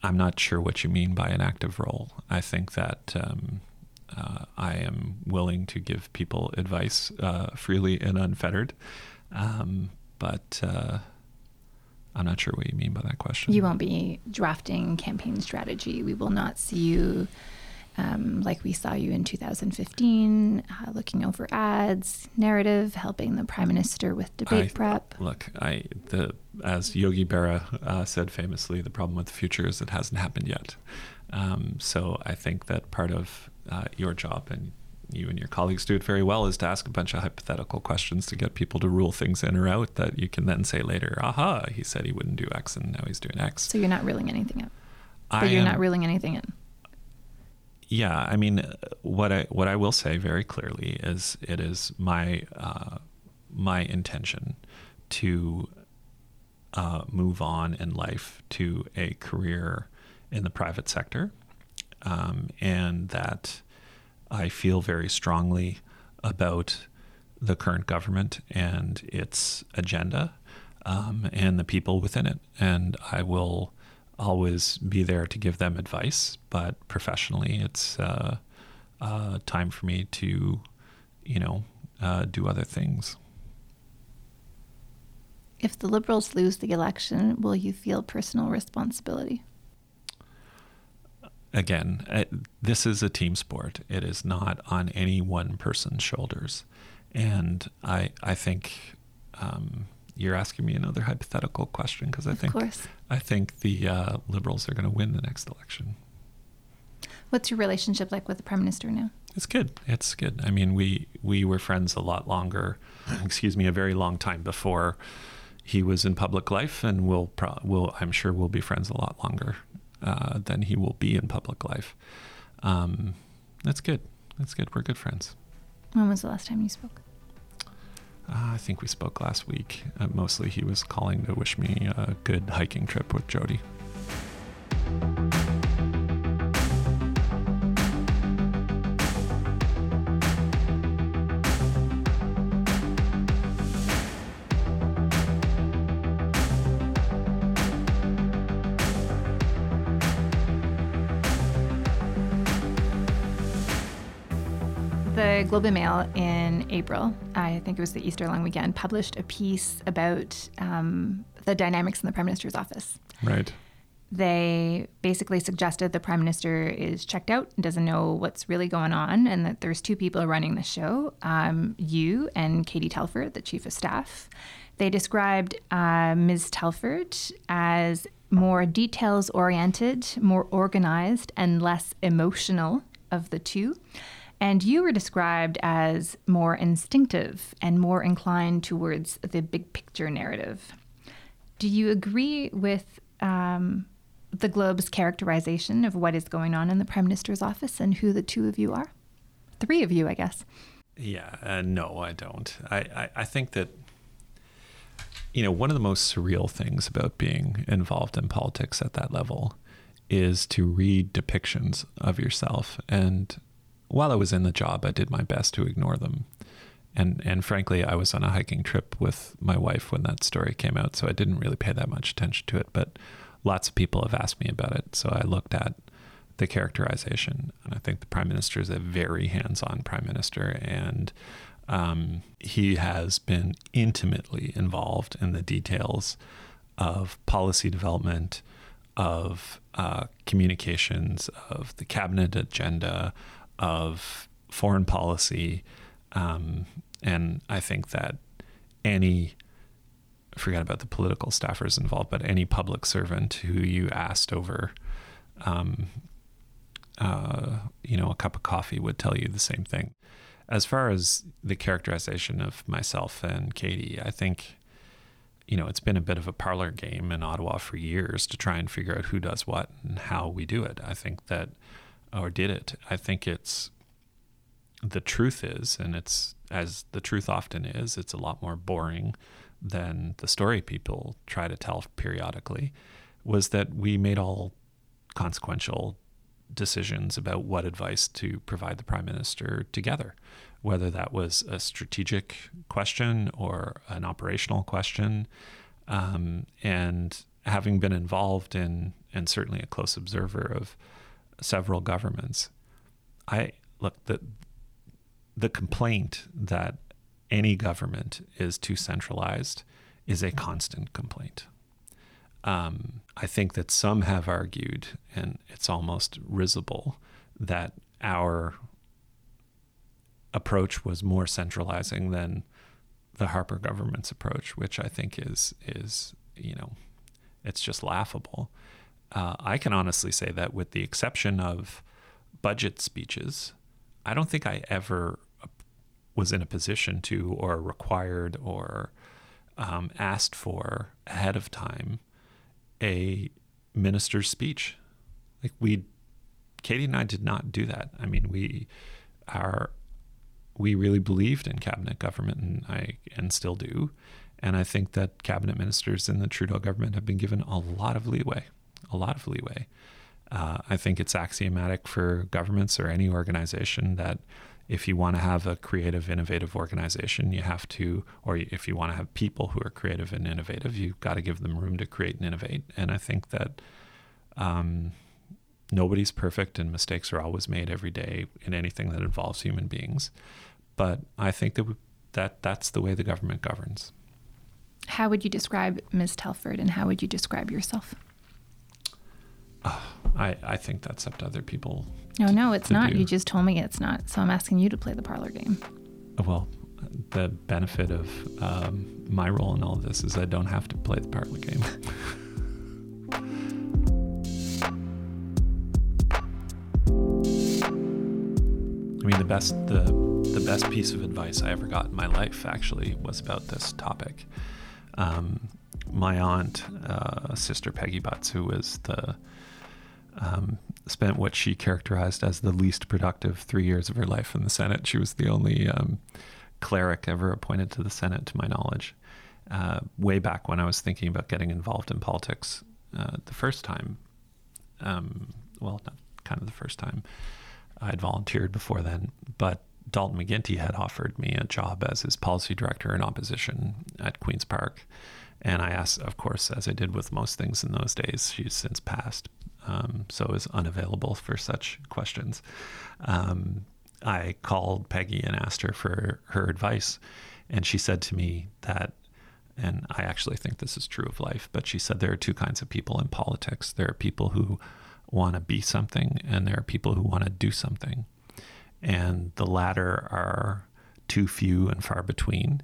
I'm not sure what you mean by an active role. I think that um, uh, I am willing to give people advice uh, freely and unfettered. Um, but uh, I'm not sure what you mean by that question.
You won't be drafting campaign strategy. We will not see you um, like we saw you in 2015, uh, looking over ads, narrative, helping the prime minister with debate
I,
prep.
Look, I the as Yogi Berra uh, said famously, the problem with the future is it hasn't happened yet. Um, so I think that part of uh, your job and you and your colleagues do it very well is to ask a bunch of hypothetical questions to get people to rule things in or out that you can then say later, aha, he said he wouldn't do X and now he's doing X.
So you're not ruling anything out. But
I
you're
am,
not ruling anything in.
Yeah, I mean, what I what I will say very clearly is it is my uh, my intention to uh, move on in life to a career in the private sector, um, and that I feel very strongly about the current government and its agenda um, and the people within it. And I will always be there to give them advice, but professionally, it's uh, uh, time for me to, you know, uh, do other things.
If the Liberals lose the election, will you feel personal responsibility?
Again, uh, this is a team sport. It is not on any one person's shoulders. And I, I think um, you're asking me another hypothetical question because I
of
think
course.
I think the uh, Liberals are going to win the next election.
What's your relationship like with the Prime Minister now?
It's good. It's good. I mean, we we were friends a lot longer. excuse me, a very long time before he was in public life, and we'll pro- we'll I'm sure we'll be friends a lot longer uh, than he will be in public life. Um, that's good. That's good. We're good friends.
When was the last time you spoke?
Uh, I think we spoke last week. Uh, mostly he was calling to wish me a good hiking trip with
Jodi. Globe and Mail in April, I think it was the Easter long weekend, published a piece about um, the dynamics in the Prime Minister's office.
Right.
They basically suggested the Prime Minister is checked out and doesn't know what's really going on, and that there's two people running the show um, you and Katie Telford, the Chief of Staff. They described uh, Ms. Telford as more details oriented, more organized, and less emotional of the two. And you were described as more instinctive and more inclined towards the big picture narrative. Do you agree with um, the Globe's characterization of what is going on in the Prime Minister's office and who the two of you are? Three of you, I guess.
Yeah, uh, no, I don't. I, I, I think that, you know, one of the most surreal things about being involved in politics at that level is to read depictions of yourself. And while I was in the job, I did my best to ignore them. And and frankly, I was on a hiking trip with my wife when that story came out, so I didn't really pay that much attention to it. But lots of people have asked me about it, so I looked at the characterization, and I think the prime minister is a very hands-on prime minister, and um, he has been intimately involved in the details of policy development, of uh, communications, of the cabinet agenda, of foreign policy. Um, and I think that any, forget about the political staffers involved, but any public servant who you asked over, um, uh, you know, a cup of coffee would tell you the same thing. As far as the characterization of myself and Katie, I think, you know, it's been a bit of a parlor game in Ottawa for years to try and figure out who does what and how we do it. I think that, or did it. I think it's the truth is, and it's as the truth often is, it's a lot more boring than the story people try to tell periodically, was that we made all consequential decisions about what advice to provide the prime minister together, whether that was a strategic question or an operational question. Um, and having been involved in, and certainly a close observer of several governments, I look that the complaint that any government is too centralized is a constant complaint. Um, I think that some have argued, and it's almost risible, that our approach was more centralizing than the Harper government's approach, which I think is is you know, it's just laughable. Uh, I can honestly say that, with the exception of budget speeches, I don't think I ever was in a position to, or required, or um, asked for ahead of time a minister's speech. Like we, Katie and I did not do that. I mean, we are, we really believed in cabinet government, and I and still do. And I think that cabinet ministers in the Trudeau government have been given a lot of leeway, a lot of leeway. Uh, I think it's axiomatic for governments or any organization that if you want to have a creative, innovative organization, you have to, or if you want to have people who are creative and innovative, you've got to give them room to create and innovate. And I think that um, nobody's perfect and mistakes are always made every day in anything that involves human beings. But I think that we, that that's the way the government governs.
How would you describe Ms. Telford and how would you describe yourself?
Uh, I, I think that's up to other people.
No, no, it's not. Do. You just told me it's not. So I'm asking you to play the parlor game.
Well, the benefit of um, my role in all of this is I don't have to play the parlor game. I mean, the best the the best piece of advice I ever got in my life actually was about this topic. Um, my aunt, uh, sister Peggy Butts, who was the um, spent what she characterized as the least productive three years of her life in the Senate. She was the only um, cleric ever appointed to the Senate, to my knowledge. Uh, way back when I was thinking about getting involved in politics uh, the first time, um, well, not kind of the first time, I'd volunteered before then, but Dalton McGuinty had offered me a job as his policy director in opposition at Queen's Park. And I asked, of course, as I did with most things in those days, she's since passed, um, so is unavailable for such questions. Um, I called Peggy and asked her for her advice, and she said to me that, and I actually think this is true of life, but she said there are two kinds of people in politics. There are people who want to be something, and there are people who want to do something, and the latter are too few and far between.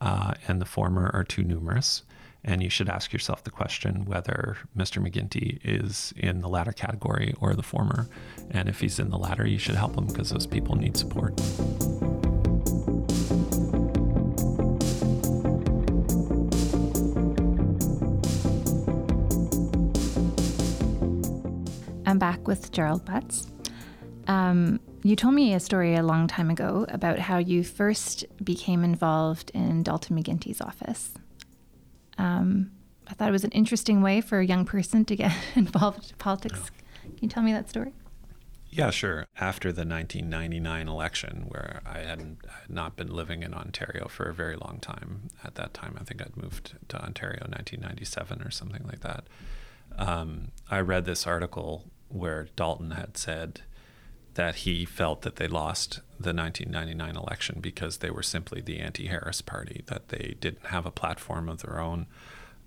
uh, and the former are too numerous. And you should ask yourself the question whether Mr. McGuinty is in the latter category or the former. And if he's in the latter, you should help him because those people need support.
I'm back with Gerald Butts. Um, you told me a story a long time ago about how you first became involved in Dalton McGuinty's office. Um, I thought it was an interesting way for a young person to get involved in politics. Can you tell me that story?
Yeah, sure. After the 1999 election, where I had not been living in Ontario for a very long time. At that time, I think I'd moved to Ontario in 1997 or something like that. Um, I read this article where Dalton had said that he felt that they lost the 1999 election because they were simply the anti-Harris party, that they didn't have a platform of their own,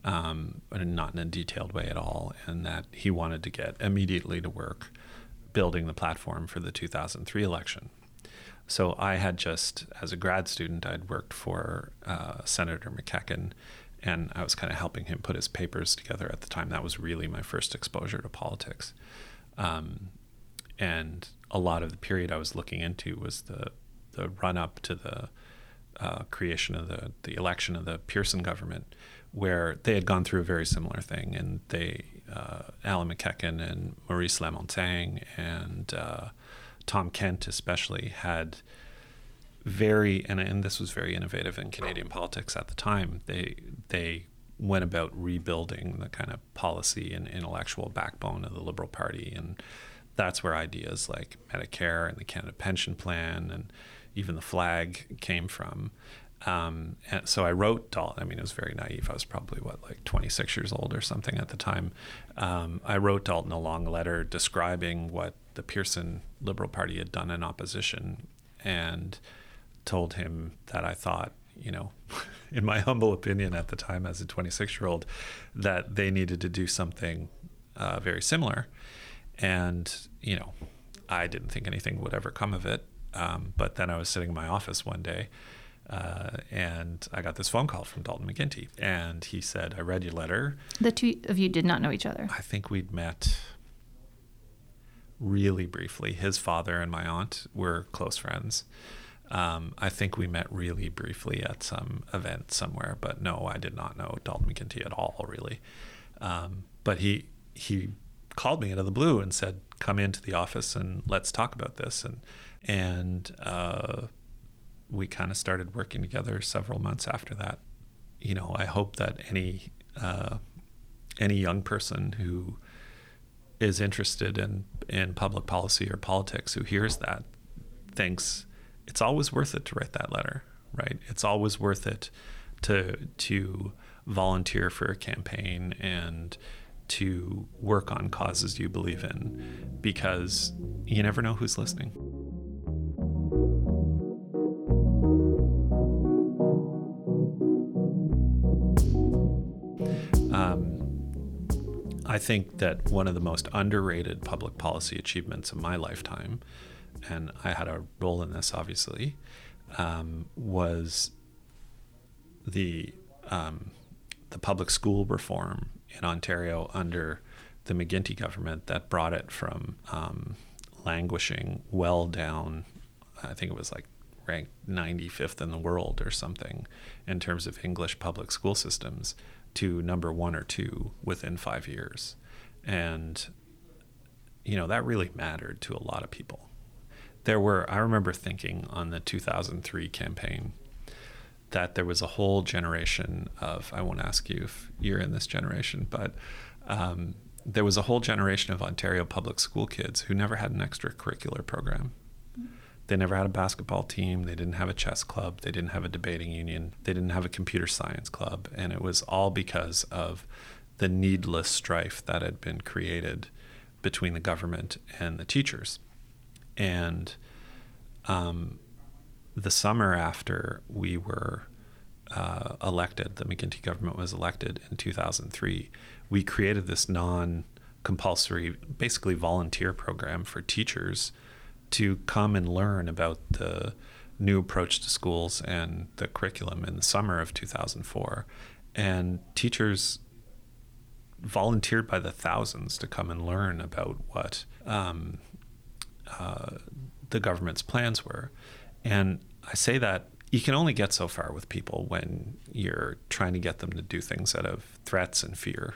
um, not in a detailed way at all, and that he wanted to get immediately to work building the platform for the 2003 election. So I had just, as a grad student, I'd worked for uh, Senator MacEachen, and I was kind of helping him put his papers together at the time. That was really my first exposure to politics. Um, and a lot of the period I was looking into was the the run up to the uh, creation of the the election of the Pearson government, where they had gone through a very similar thing, and they uh, Allan MacEachen and Maurice Lamontagne and uh, Tom Kent especially had very and and this was very innovative in Canadian politics at the time. They they went about rebuilding the kind of policy and intellectual backbone of the Liberal Party. And that's where ideas like Medicare and the Canada Pension Plan and even the flag came from. Um, and so I wrote Dalton. I mean, it was very naive. I was probably what, like 26 years old or something at the time. Um, I wrote Dalton a long letter describing what the Pearson Liberal Party had done in opposition, and told him that I thought you know, in my humble opinion at the time as a 26 year old, that they needed to do something uh, very similar. And, you know, I didn't think anything would ever come of it. Um, but then I was sitting in my office one day uh, and I got this phone call from Dalton McGuinty. And he said, I read your letter.
The two of you did not know each other.
I think we'd met really briefly. His father and my aunt were close friends. Um, I think we met really briefly at some event somewhere, but no, I did not know Dalton McGuinty at all, really. Um, but he he called me out of the blue and said, "Come into the office and let's talk about this." And and uh, we kind of started working together several months after that. You know, I hope that any uh, any young person who is interested in in public policy or politics who hears that thinks it's always worth it to write that letter, right? It's always worth it to to volunteer for a campaign and to work on causes you believe in because you never know who's listening. Um, I think that one of the most underrated public policy achievements of my lifetime and I had a role in this, obviously, um, was the um, the public school reform in Ontario under the McGuinty government that brought it from um, languishing well down. I think it was like ranked 95th in the world or something in terms of English public school systems to number one or two within five years. And, you know, that really mattered to a lot of people there were, I remember thinking on the 2003 campaign that there was a whole generation of, I won't ask you if you're in this generation, but um, there was a whole generation of Ontario public school kids who never had an extracurricular program. They never had a basketball team. They didn't have a chess club. They didn't have a debating union. They didn't have a computer science club. And it was all because of the needless strife that had been created between the government and the teachers. And um, the summer after we were uh, elected, the McGuinty government was elected in 2003, we created this non compulsory, basically volunteer program for teachers to come and learn about the new approach to schools and the curriculum in the summer of 2004. And teachers volunteered by the thousands to come and learn about what um, uh, the government's plans were. And I say that you can only get so far with people when you're trying to get them to do things out of threats and fear.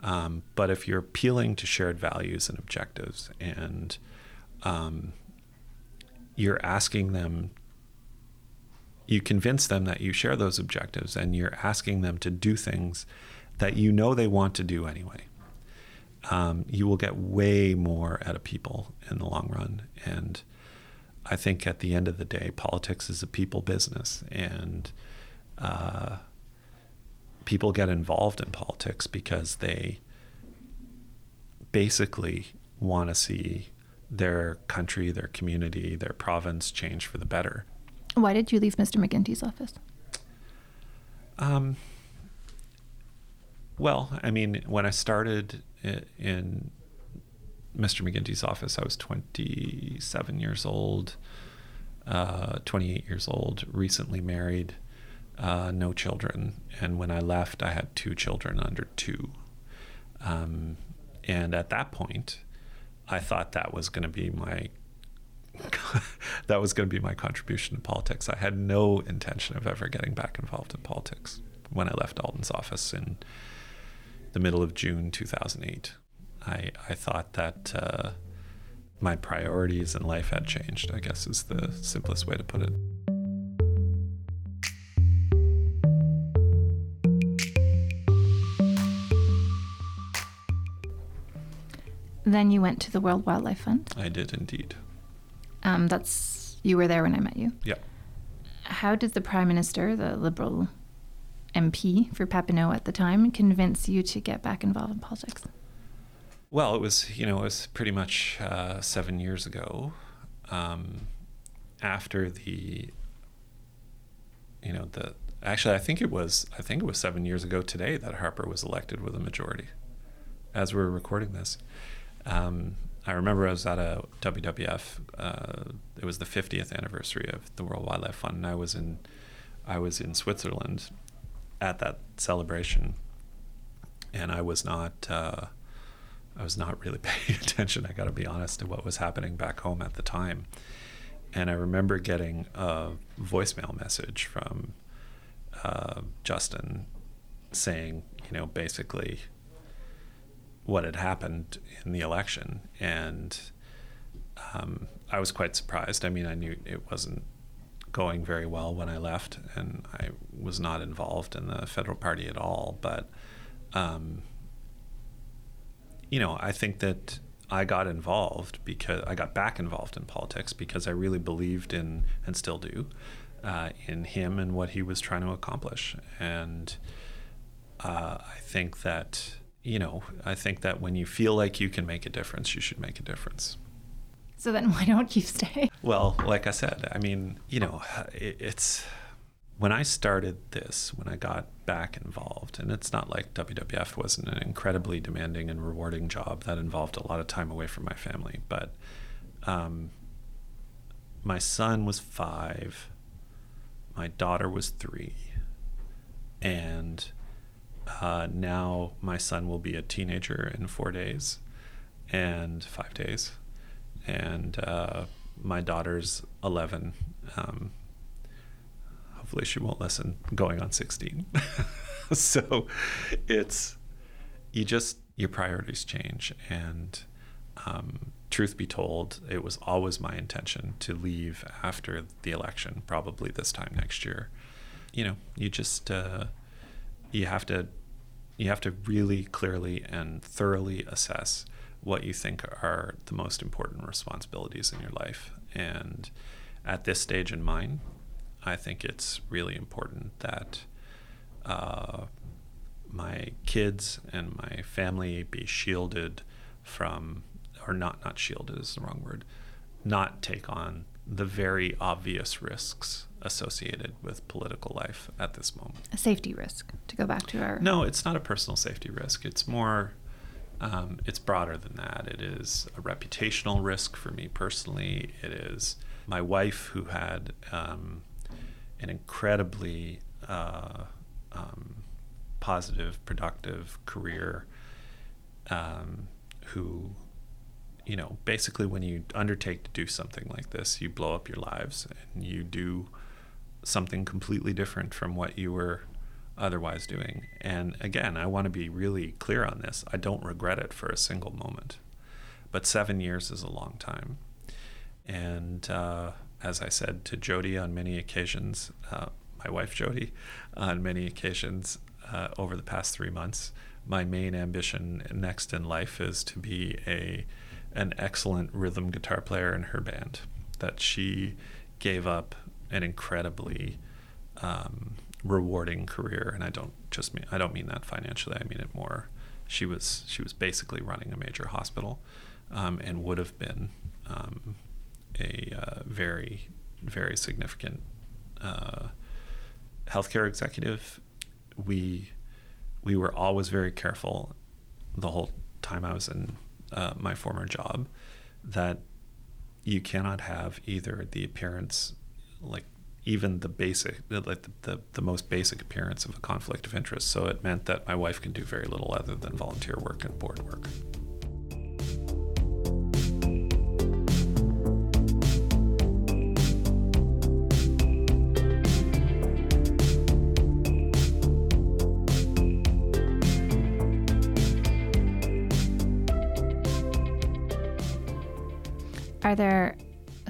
Um, but if you're appealing to shared values and objectives and um, you're asking them, you convince them that you share those objectives and you're asking them to do things that you know they want to do anyway. Um, you will get way more out of people in the long run. And I think at the end of the day, politics is a people business. And uh, people get involved in politics because they basically want to see their country, their community, their province change for the better.
Why did you leave Mr. McGuinty's office?
Um, well, I mean, when I started in Mr. McGuinty's office, I was 27 years old, uh, 28 years old, recently married, uh, no children. And when I left, I had two children under two. Um, and at that point, I thought that was going to be my that was going to be my contribution to politics. I had no intention of ever getting back involved in politics when I left Dalton's office in the middle of June 2008. I, I thought that uh, my priorities in life had changed, I guess is the simplest way to put it.
Then you went to the World Wildlife Fund.
I did indeed.
Um, that's you were there when I met you.
Yeah.
How did the Prime Minister, the Liberal MP for Papineau at the time, convince you to get back involved in politics?
Well, it was you know it was pretty much uh, seven years ago, um, after the you know the actually I think it was I think it was seven years ago today that Harper was elected with a majority, as we we're recording this. Um, I remember I was at a WWF. Uh, it was the 50th anniversary of the World Wildlife Fund, and I was in I was in Switzerland at that celebration, and I was not uh, I was not really paying attention. I got to be honest to what was happening back home at the time, and I remember getting a voicemail message from uh, Justin saying, you know, basically what had happened in the election, and um, I was quite surprised. I mean, I knew it wasn't going very well when I left, and I was not involved in the federal party at all. But, um, you know, I think that I got involved because I got back involved in politics because I really believed in, and still do, uh, in him and what he was trying to accomplish. And uh, I think that you know, I think that when you feel like you can make a difference, you should make a difference.
So then why don't you stay?
Well, like I said, I mean, you know, it, it's when I started this, when I got back involved, and it's not like WWF wasn't an incredibly demanding and rewarding job that involved a lot of time away from my family, but um, my son was five, my daughter was three, and uh, now my son will be a teenager in four days and five days. And uh, my daughter's 11. Um, hopefully, she won't listen, going on 16. so it's, you just, your priorities change. And um, truth be told, it was always my intention to leave after the election, probably this time next year. You know, you just, uh, you have to you have to really clearly and thoroughly assess what you think are the most important responsibilities in your life. And at this stage in mine, I think it's really important that uh, my kids and my family be shielded from, or not not shielded is the wrong word, not take on the very obvious risks associated with political life at this moment.
A safety risk, to go back to our.
No, it's not a personal safety risk. It's more, um, it's broader than that. It is a reputational risk for me personally. It is my wife, who had um, an incredibly uh, um, positive, productive career, um, who, you know, basically when you undertake to do something like this, you blow up your lives and you do something completely different from what you were otherwise doing. And again, I want to be really clear on this. I don't regret it for a single moment. But seven years is a long time. And uh, as I said to Jodi on many occasions, uh, my wife Jodi, on many occasions uh, over the past three months, my main ambition next in life is to be a an excellent rhythm guitar player in her band. That she gave up an incredibly um, rewarding career, and I don't just mean I don't mean that financially. I mean it more. She was she was basically running a major hospital, um, and would have been um, a uh, very very significant uh, healthcare executive. We we were always very careful the whole time I was in uh, my former job that you cannot have either the appearance like even the basic like the, the, the, most basic appearance of a conflict of interest so it meant that my wife can do very little other than volunteer work and board work
Are there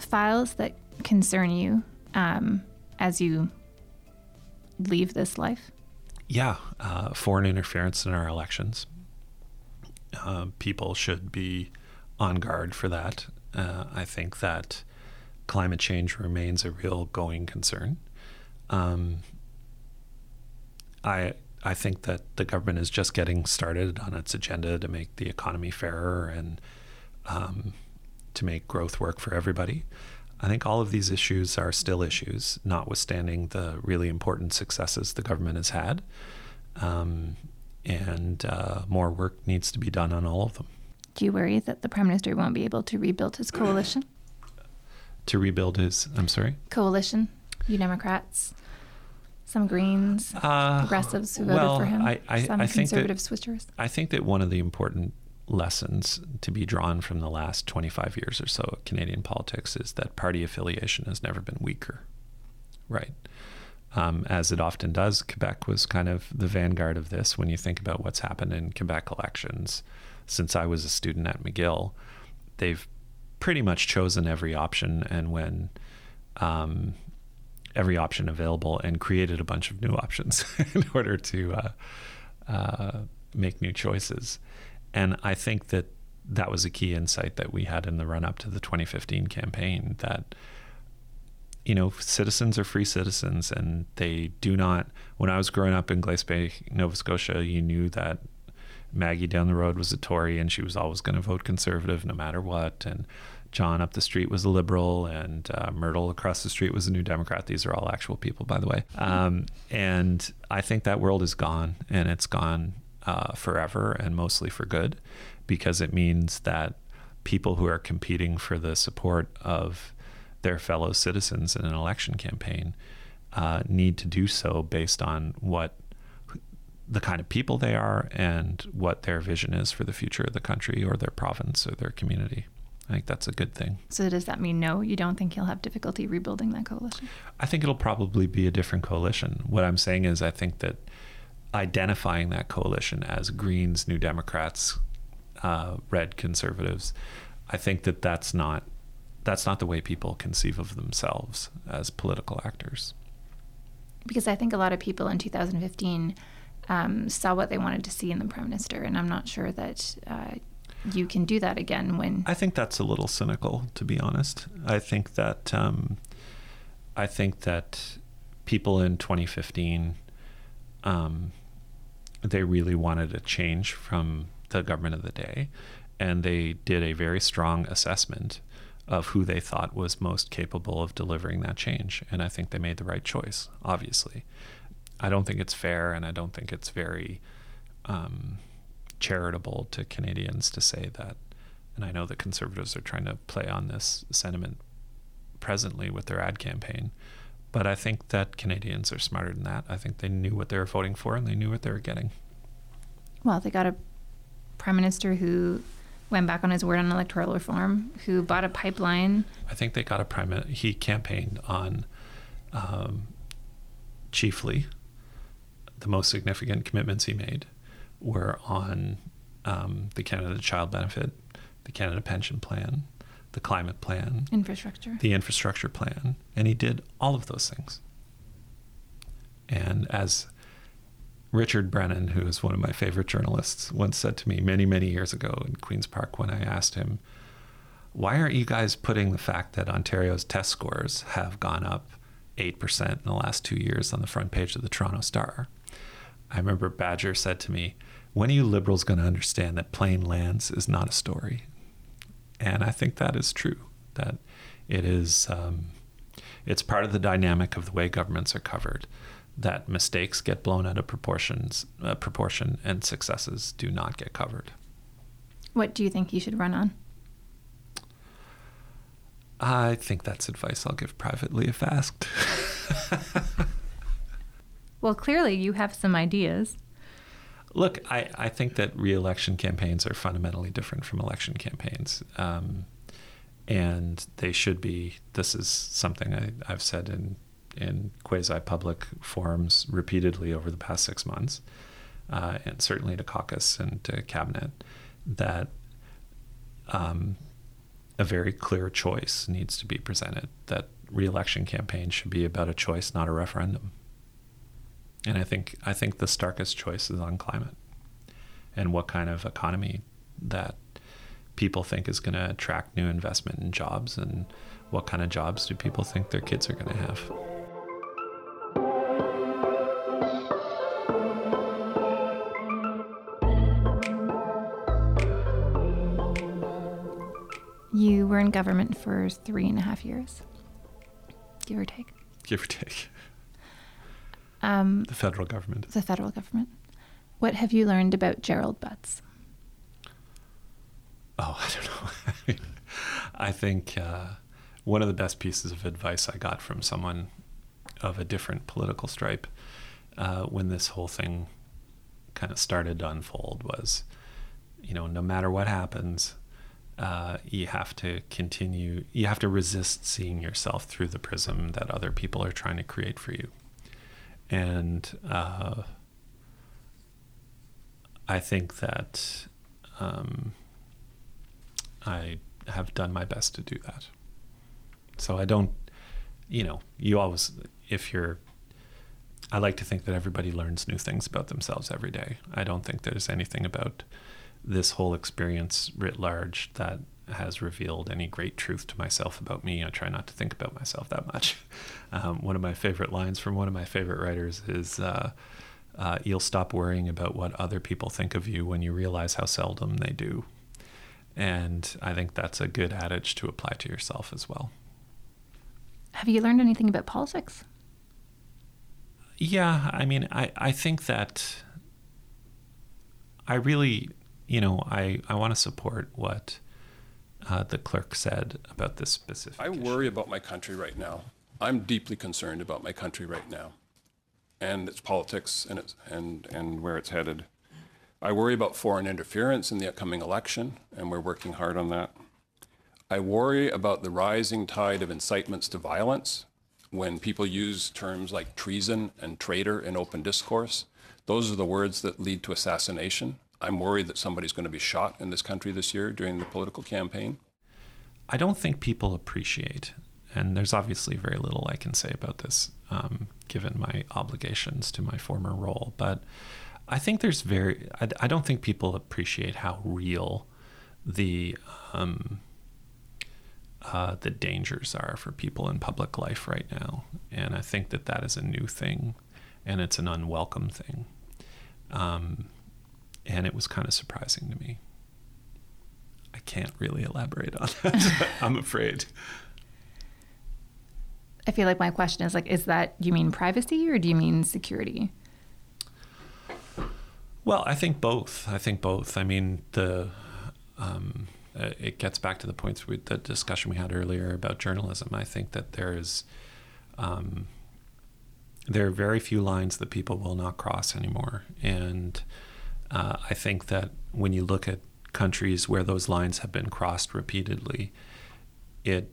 files that concern you um, as you leave this life?
Yeah, uh, foreign interference in our elections. Uh, people should be on guard for that. Uh, I think that climate change remains a real going concern. Um, I I think that the government is just getting started on its agenda to make the economy fairer and um, to make growth work for everybody. I think all of these issues are still issues, notwithstanding the really important successes the government has had. Um, and uh, more work needs to be done on all of them.
Do you worry that the Prime Minister won't be able to rebuild his coalition?
to rebuild his, I'm sorry?
Coalition, you Democrats, some Greens, uh, progressives who voted
well,
for him,
I, I,
some
I
conservative
that,
switchers.
I think that one of the important lessons to be drawn from the last 25 years or so of Canadian politics is that party affiliation has never been weaker, right? Um, as it often does, Quebec was kind of the vanguard of this. When you think about what's happened in Quebec elections since I was a student at McGill, they've pretty much chosen every option, and when um, every option available, and created a bunch of new options in order to uh, uh, make new choices. And I think that that was a key insight that we had in the run up to the 2015 campaign that you know citizens are free citizens and they do not when I was growing up in Glace Bay Nova Scotia you knew that Maggie down the road was a Tory and she was always going to vote conservative no matter what and John up the street was a liberal, and uh, Myrtle across the street was a New Democrat. These are all actual people, by the way. Um, and I think that world is gone, and it's gone uh, forever and mostly for good, because it means that people who are competing for the support of their fellow citizens in an election campaign uh, need to do so based on what the kind of people they are and what their vision is for the future of the country or their province or their community. I think that's a good thing.
So does that mean no? You don't think he'll have difficulty rebuilding that coalition?
I think it'll probably be a different coalition. What I'm saying is, I think that identifying that coalition as Greens, New Democrats, uh, Red Conservatives, I think that that's not that's not the way people conceive of themselves as political actors.
Because I think a lot of people in 2015 um, saw what they wanted to see in the prime minister, and I'm not sure that. Uh, you can do that again when
I think that's a little cynical to be honest. I think that um, I think that people in 2015 um, they really wanted a change from the government of the day, and they did a very strong assessment of who they thought was most capable of delivering that change. And I think they made the right choice, obviously. I don't think it's fair, and I don't think it's very um, charitable to Canadians to say that. And I know the Conservatives are trying to play on this sentiment presently with their ad campaign. But I think that Canadians are smarter than that. I think they knew what they were voting for and they knew what they were getting.
Well, they got a prime minister who went back on his word on electoral reform, who bought a pipeline.
I think they got a prime. He campaigned on um, chiefly the most significant commitments he made were on um, the Canada Child Benefit, the Canada Pension Plan, the Climate Plan,
infrastructure,
the infrastructure plan, and he did all of those things. And as Richard Brennan, who is one of my favorite journalists, once said to me many, many years ago in Queen's Park when I asked him, Why aren't you guys putting the fact that Ontario's test scores have gone up 8% in the last two years on the front page of the Toronto Star? I remember Badger said to me, When are you liberals going to understand that plain lands is not a story? And I think that is true, that it is. Um, it's part of the dynamic of the way governments are covered that mistakes get blown out of proportions uh, proportion and successes do not get covered.
What do you think you should run on?
I think that's advice I'll give privately if asked.
well, clearly you have some ideas.
Look, I, I think that re-election campaigns are fundamentally different from election campaigns. Um, and they should be, this is something I, I've said in in quasi public forums repeatedly over the past six months, uh, and certainly to caucus and to cabinet, that um, a very clear choice needs to be presented. That reelection campaign should be about a choice, not a referendum. And I think I think the starkest choice is on climate and what kind of economy that people think is going to attract new investment and jobs and what kind of jobs do people think their kids are going to have.
You were in government for three and a half years, give or take.
Give or take.
Um,
the federal government.
The federal government. What have you learned about Gerald Butts?
Oh, I don't know. I think uh, one of the best pieces of advice I got from someone of a different political stripe uh, when this whole thing kind of started to unfold was, you know, no matter what happens, uh, you have to continue, you have to resist seeing yourself through the prism that other people are trying to create for you. And uh, I think that um, I have done my best to do that. So I don't, you know, you always, if you're, I like to think that everybody learns new things about themselves every day. I don't think there's anything about this whole experience writ large that has revealed any great truth to myself about me. I try not to think about myself that much. Um, one of my favorite lines from one of my favorite writers is uh, uh, You'll stop worrying about what other people think of you when you realize how seldom they do. And I think that's a good adage to apply to yourself as well.
Have you learned anything about politics?
Yeah, I mean, I, I think that I really you know, I, I want to support what uh, the clerk said about this specific.
I worry about my country right now. I'm deeply concerned about my country right now, and its politics and its and and where it's headed. I worry about foreign interference in the upcoming election, and we're working hard on that. I worry about the rising tide of incitements to violence when people use terms like treason and traitor in open discourse. Those are the words that lead to assassination I'm worried that somebody's going to be shot in this country this year during the political campaign.
I don't think people appreciate, and there's obviously very little I can say about this um, given my obligations to my former role, but I think there's very, I, I don't think people appreciate how real the, um, uh, the dangers are for people in public life right now. And I think that that is a new thing and it's an unwelcome thing. Um, and it was kind of surprising to me. I can't really elaborate on that. I'm afraid.
I feel like my question is like, is that you mean privacy or do you mean security?
Well, I think both. I think both. I mean the um, it gets back to the points with the discussion we had earlier about journalism. I think that there is, um, there are very few lines that people will not cross anymore, and uh, I think that when you look at countries where those lines have been crossed repeatedly, it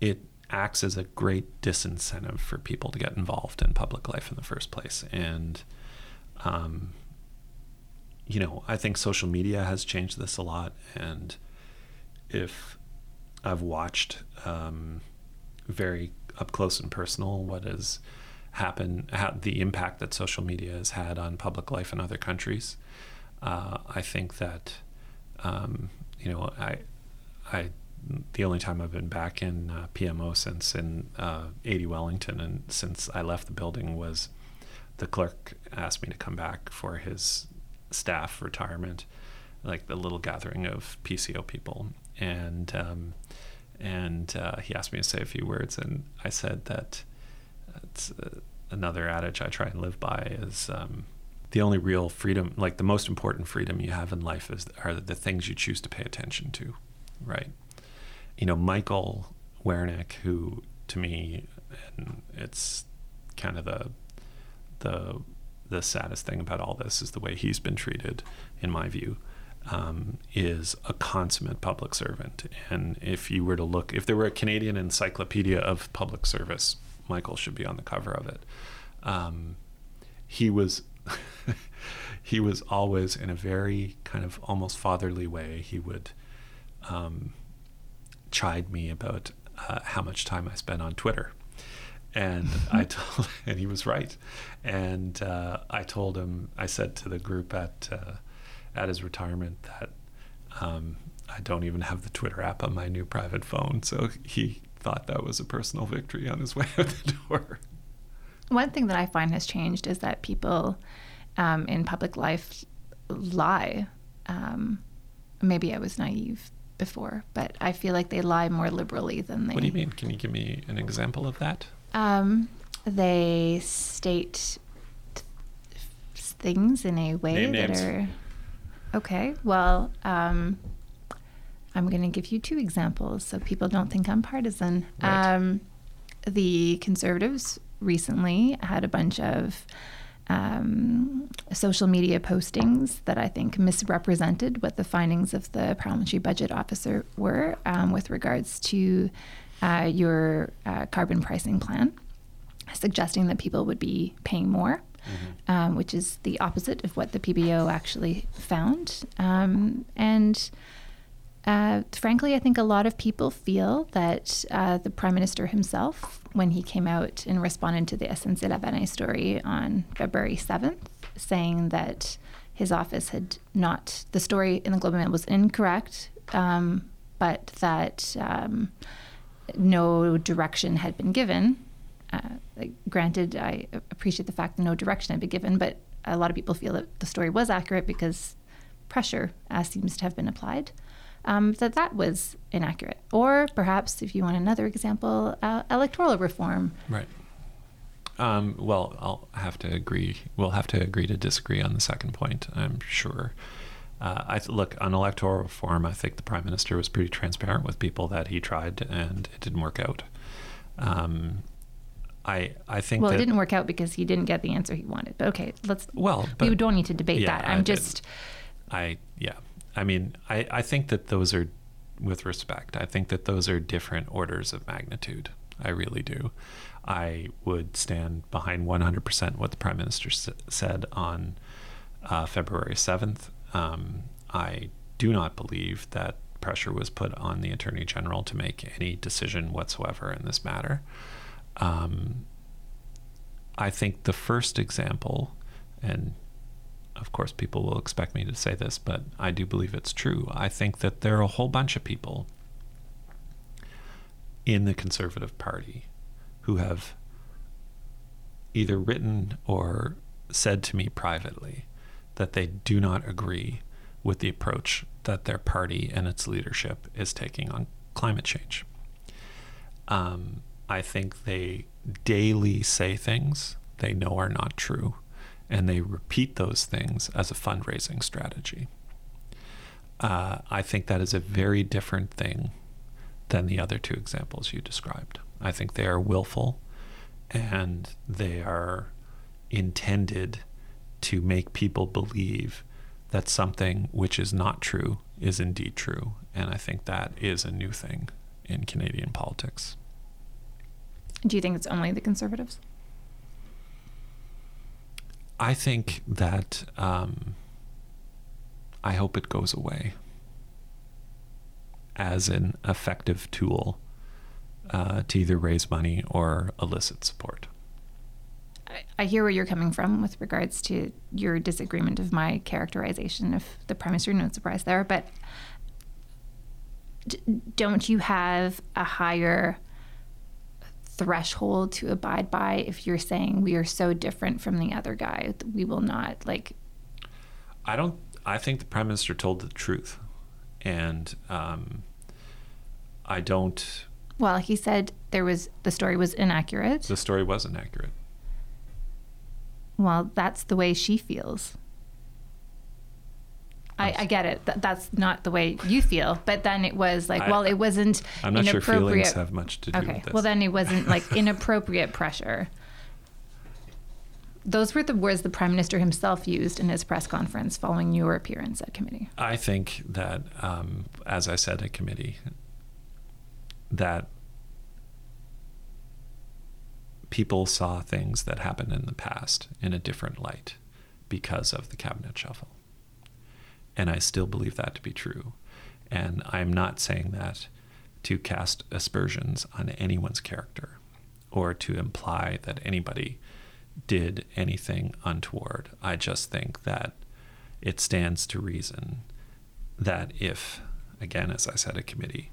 it acts as a great disincentive for people to get involved in public life in the first place. And, um, you know, I think social media has changed this a lot. And if I've watched um, very up close and personal what has happened, the impact that social media has had on public life in other countries, uh, I think that, um, you know, I, I the only time I've been back in uh, PMO since in uh, 80 Wellington, and since I left the building was the clerk asked me to come back for his staff retirement, like the little gathering of PCO people, and um, and uh, he asked me to say a few words, and I said that uh, another adage I try and live by is. Um, the only real freedom, like the most important freedom you have in life, is are the things you choose to pay attention to, right? you know, Michael Wernick, who to me, and it's kind of the the the saddest thing about all this is the way he's been treated, in my view, um, is a consummate public servant. And if you were to look, if there were a Canadian encyclopedia of public service, Michael should be on the cover of it. Um, he was. he was always in a very kind of almost fatherly way. He would um, chide me about uh, how much time I spent on Twitter. And I told, and he was right. And uh, I told him, I said to the group at uh, at his retirement that um, I don't even have the Twitter app on my new private phone. So he thought that was a personal victory on his way out the door.
One thing that I find has changed is that people um, in public life lie. Um, maybe I was naive before, but I feel like they lie more liberally than they.
What do you mean? Can you give me an example of that?
Um, they state things in a way Name that names. are okay. Well, um, I'm going to give you two examples so people don't think I'm partisan. Right. Um, the conservatives recently had a bunch of um, social media postings that I think misrepresented what the findings of the parliamentary budget officer were um, with regards to uh, your uh, carbon pricing plan, suggesting that people would be paying more. Mm-hmm. Um, which is the opposite of what the PBO actually found. Um, and uh, frankly, I think a lot of people feel that uh, the Prime Minister himself, when he came out and responded to the SNC-Lavalin story on February 7th, saying that his office had not, the story in the Globe and Mail was incorrect, um, but that um, no direction had been given. Uh, like, granted, I appreciate the fact that no direction had been given, but a lot of people feel that the story was accurate because pressure uh, seems to have been applied um, that that was inaccurate. Or perhaps, if you want another example, uh, electoral reform.
Right. Um, well, I'll have to agree. We'll have to agree to disagree on the second point. I'm sure. Uh, I look on electoral reform. I think the prime minister was pretty transparent with people that he tried and it didn't work out. Um, I I think
well,
it
didn't work out because he didn't get the answer he wanted. But okay, let's.
Well,
but, we don't need to debate yeah, that. I'm I just.
I yeah. I mean, I, I think that those are, with respect, I think that those are different orders of magnitude. I really do. I would stand behind 100% what the Prime Minister s- said on uh, February 7th. Um, I do not believe that pressure was put on the Attorney General to make any decision whatsoever in this matter. Um, I think the first example, and of course, people will expect me to say this, but I do believe it's true. I think that there are a whole bunch of people in the Conservative Party who have either written or said to me privately that they do not agree with the approach that their party and its leadership is taking on climate change. Um, I think they daily say things they know are not true and they repeat those things as a fundraising strategy. uh, I think that is a very different thing than the other two examples you described. I think they are willful and they are intended to make people believe that something which is not true is indeed true. And I think that is a new thing in Canadian politics.
Do you think it's only the conservatives?
I think that um, I hope it goes away as an effective tool uh, to either raise money or elicit support.
I hear where you're coming from with regards to your disagreement of my characterization of the prime minister. No surprise there, but don't you have a higher threshold to abide by if you're saying we are so different from the other guy that we will not like
i don't i think the prime minister told the truth. And um, i don't
well he said there was the story was inaccurate.
The story was inaccurate.
Well that's the way she feels I, I, get it. that's not the way you feel. But then it was like, I, well, it wasn't
I'm not sure feelings have much to do
okay.
with this.
Well, then it wasn't like inappropriate pressure. Those were the words the prime minister himself used in his press conference following your appearance at committee.
I think that, um, as I said at committee, that people saw things that happened in the past in a different light because of the cabinet shuffle. And I still believe that to be true. And I'm not saying that to cast aspersions on anyone's character or to imply that anybody did anything untoward. I just think that it stands to reason that if, again, as I said at committee,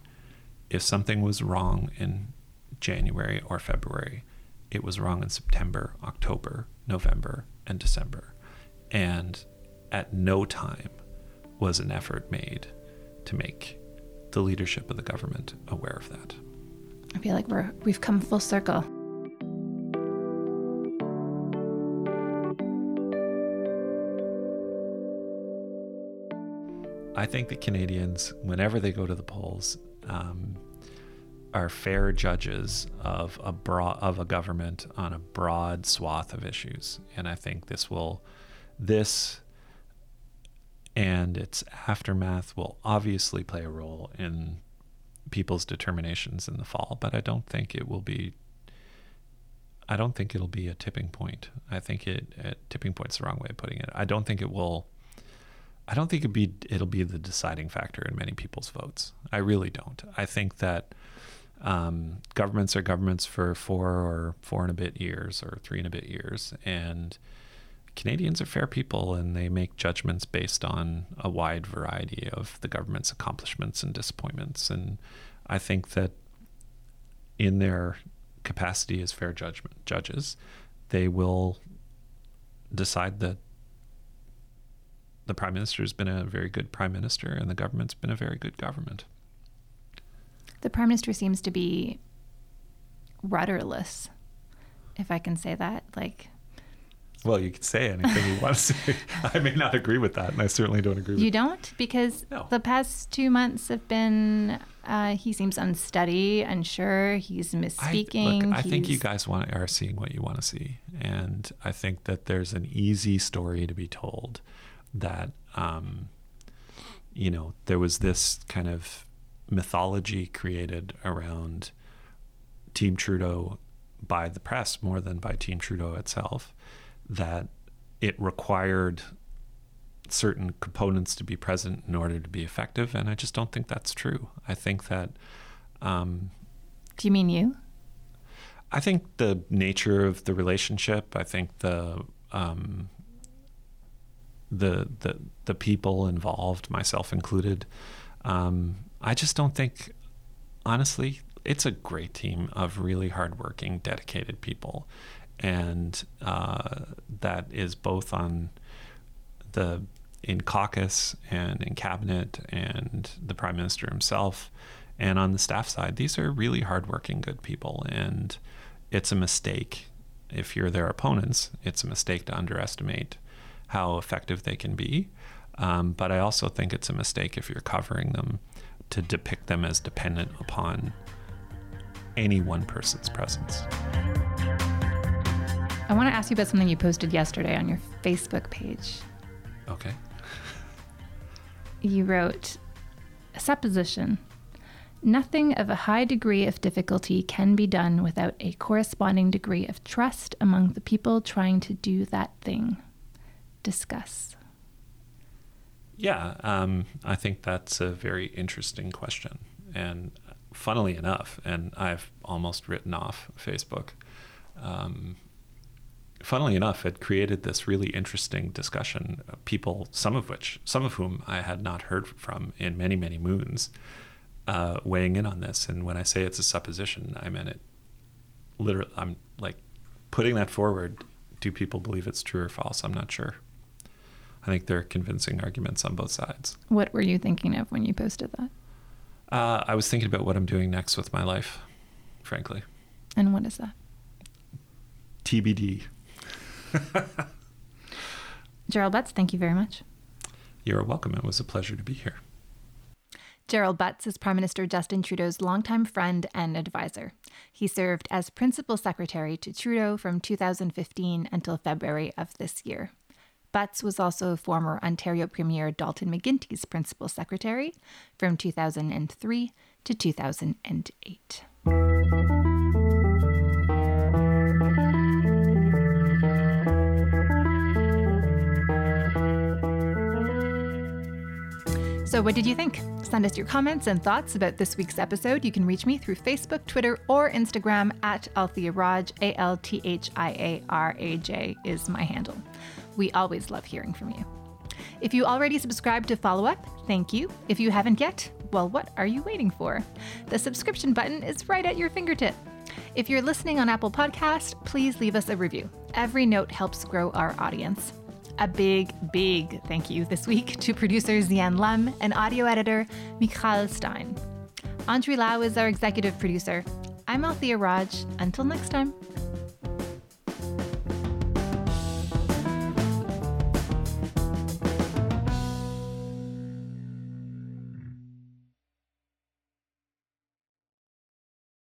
if something was wrong in January or February, it was wrong in September, October, November, and December. And at no time was an effort made to make the leadership of the government aware of that.
I feel like we're we've come full circle.
I think that Canadians, whenever they go to the polls, um, are fair judges of a broad of a government on a broad swath of issues, and I think this will, this and its aftermath will obviously play a role in people's determinations in the fall, but I don't think it will be. I don't think it'll be a tipping point. I think it, it tipping point's the wrong way of putting it. I don't think it will. I don't think it be it'll be the deciding factor in many people's votes. I really don't. I think that um, governments are governments for four or four and a bit years or three and a bit years, and Canadians are fair people and they make judgments based on a wide variety of the government's accomplishments and disappointments. And I think that in their capacity as fair judgment judges, they will decide that the prime minister has been a very good prime minister and the government's been a very good government.
The prime minister seems to be rudderless, if I can say that. Like
well, you can say anything you want to say. I may not agree with that, and I certainly don't agree with
You don't? Because no. the past two months have been, uh, he seems unsteady, unsure, he's misspeaking.
I, look, I think you guys want are seeing what you want to see. And I think that there's an easy story to be told that, um, you know, there was this kind of mythology created around Team Trudeau by the press more than by Team Trudeau itself that it required certain components to be present in order to be effective, and I just don't think that's true. I think that. Um,
Do you mean you?
I think the nature of the relationship. I think the um, the the the people involved, myself included. Um, I just don't think, honestly, it's a great team of really hardworking, dedicated people, and uh, that is both on the in caucus and in cabinet and the prime minister himself and on the staff side these are really hardworking good people. And it's a mistake. If you're their opponents it's a mistake to underestimate how effective they can be. Um, but I also think it's a mistake if you're covering them to depict them as dependent upon any one person's presence.
I want to ask you about something you posted yesterday on your Facebook page.
Okay.
You wrote a supposition. Nothing of a high degree of difficulty can be done without a corresponding degree of trust among the people trying to do that thing. Discuss.
Yeah, um, I think that's a very interesting question. And funnily enough, and I've almost written off Facebook, um, funnily enough, it created this really interesting discussion. People, some of which, some of whom I had not heard from in many, many moons, uh, weighing in on this. And when I say it's a supposition, I mean it literally. I'm like putting that forward. Do people believe it's true or false? I'm not sure. I think there are convincing arguments on both sides.
What were you thinking of when you posted that?
Uh, I was thinking about what I'm doing next with my life, frankly.
And what is that?
TBD.
Gerald Butts, thank you very much.
You're welcome. It was a pleasure to be here.
Gerald Butts is Prime Minister Justin Trudeau's longtime friend and advisor. He served as Principal Secretary to Trudeau from 2015 until February of this year. Butts was also former Ontario Premier Dalton McGuinty's Principal Secretary from 2003 to 2008. So, what did you think? Send us your comments and thoughts about this week's episode. You can reach me through Facebook, Twitter, or Instagram at Althia Raj. A L T H I A R A J is my handle. We always love hearing from you. If you already subscribed to Follow Up, thank you. If you haven't yet, well, what are you waiting for? The subscription button is right at your fingertip. If you're listening on Apple Podcast, please leave us a review. Every note helps grow our audience. A big, big thank you this week to producer Zi-Ann Lum and audio editor Michal Stein. Andree Lau is our executive producer. I'm Althia Raj. Until next time.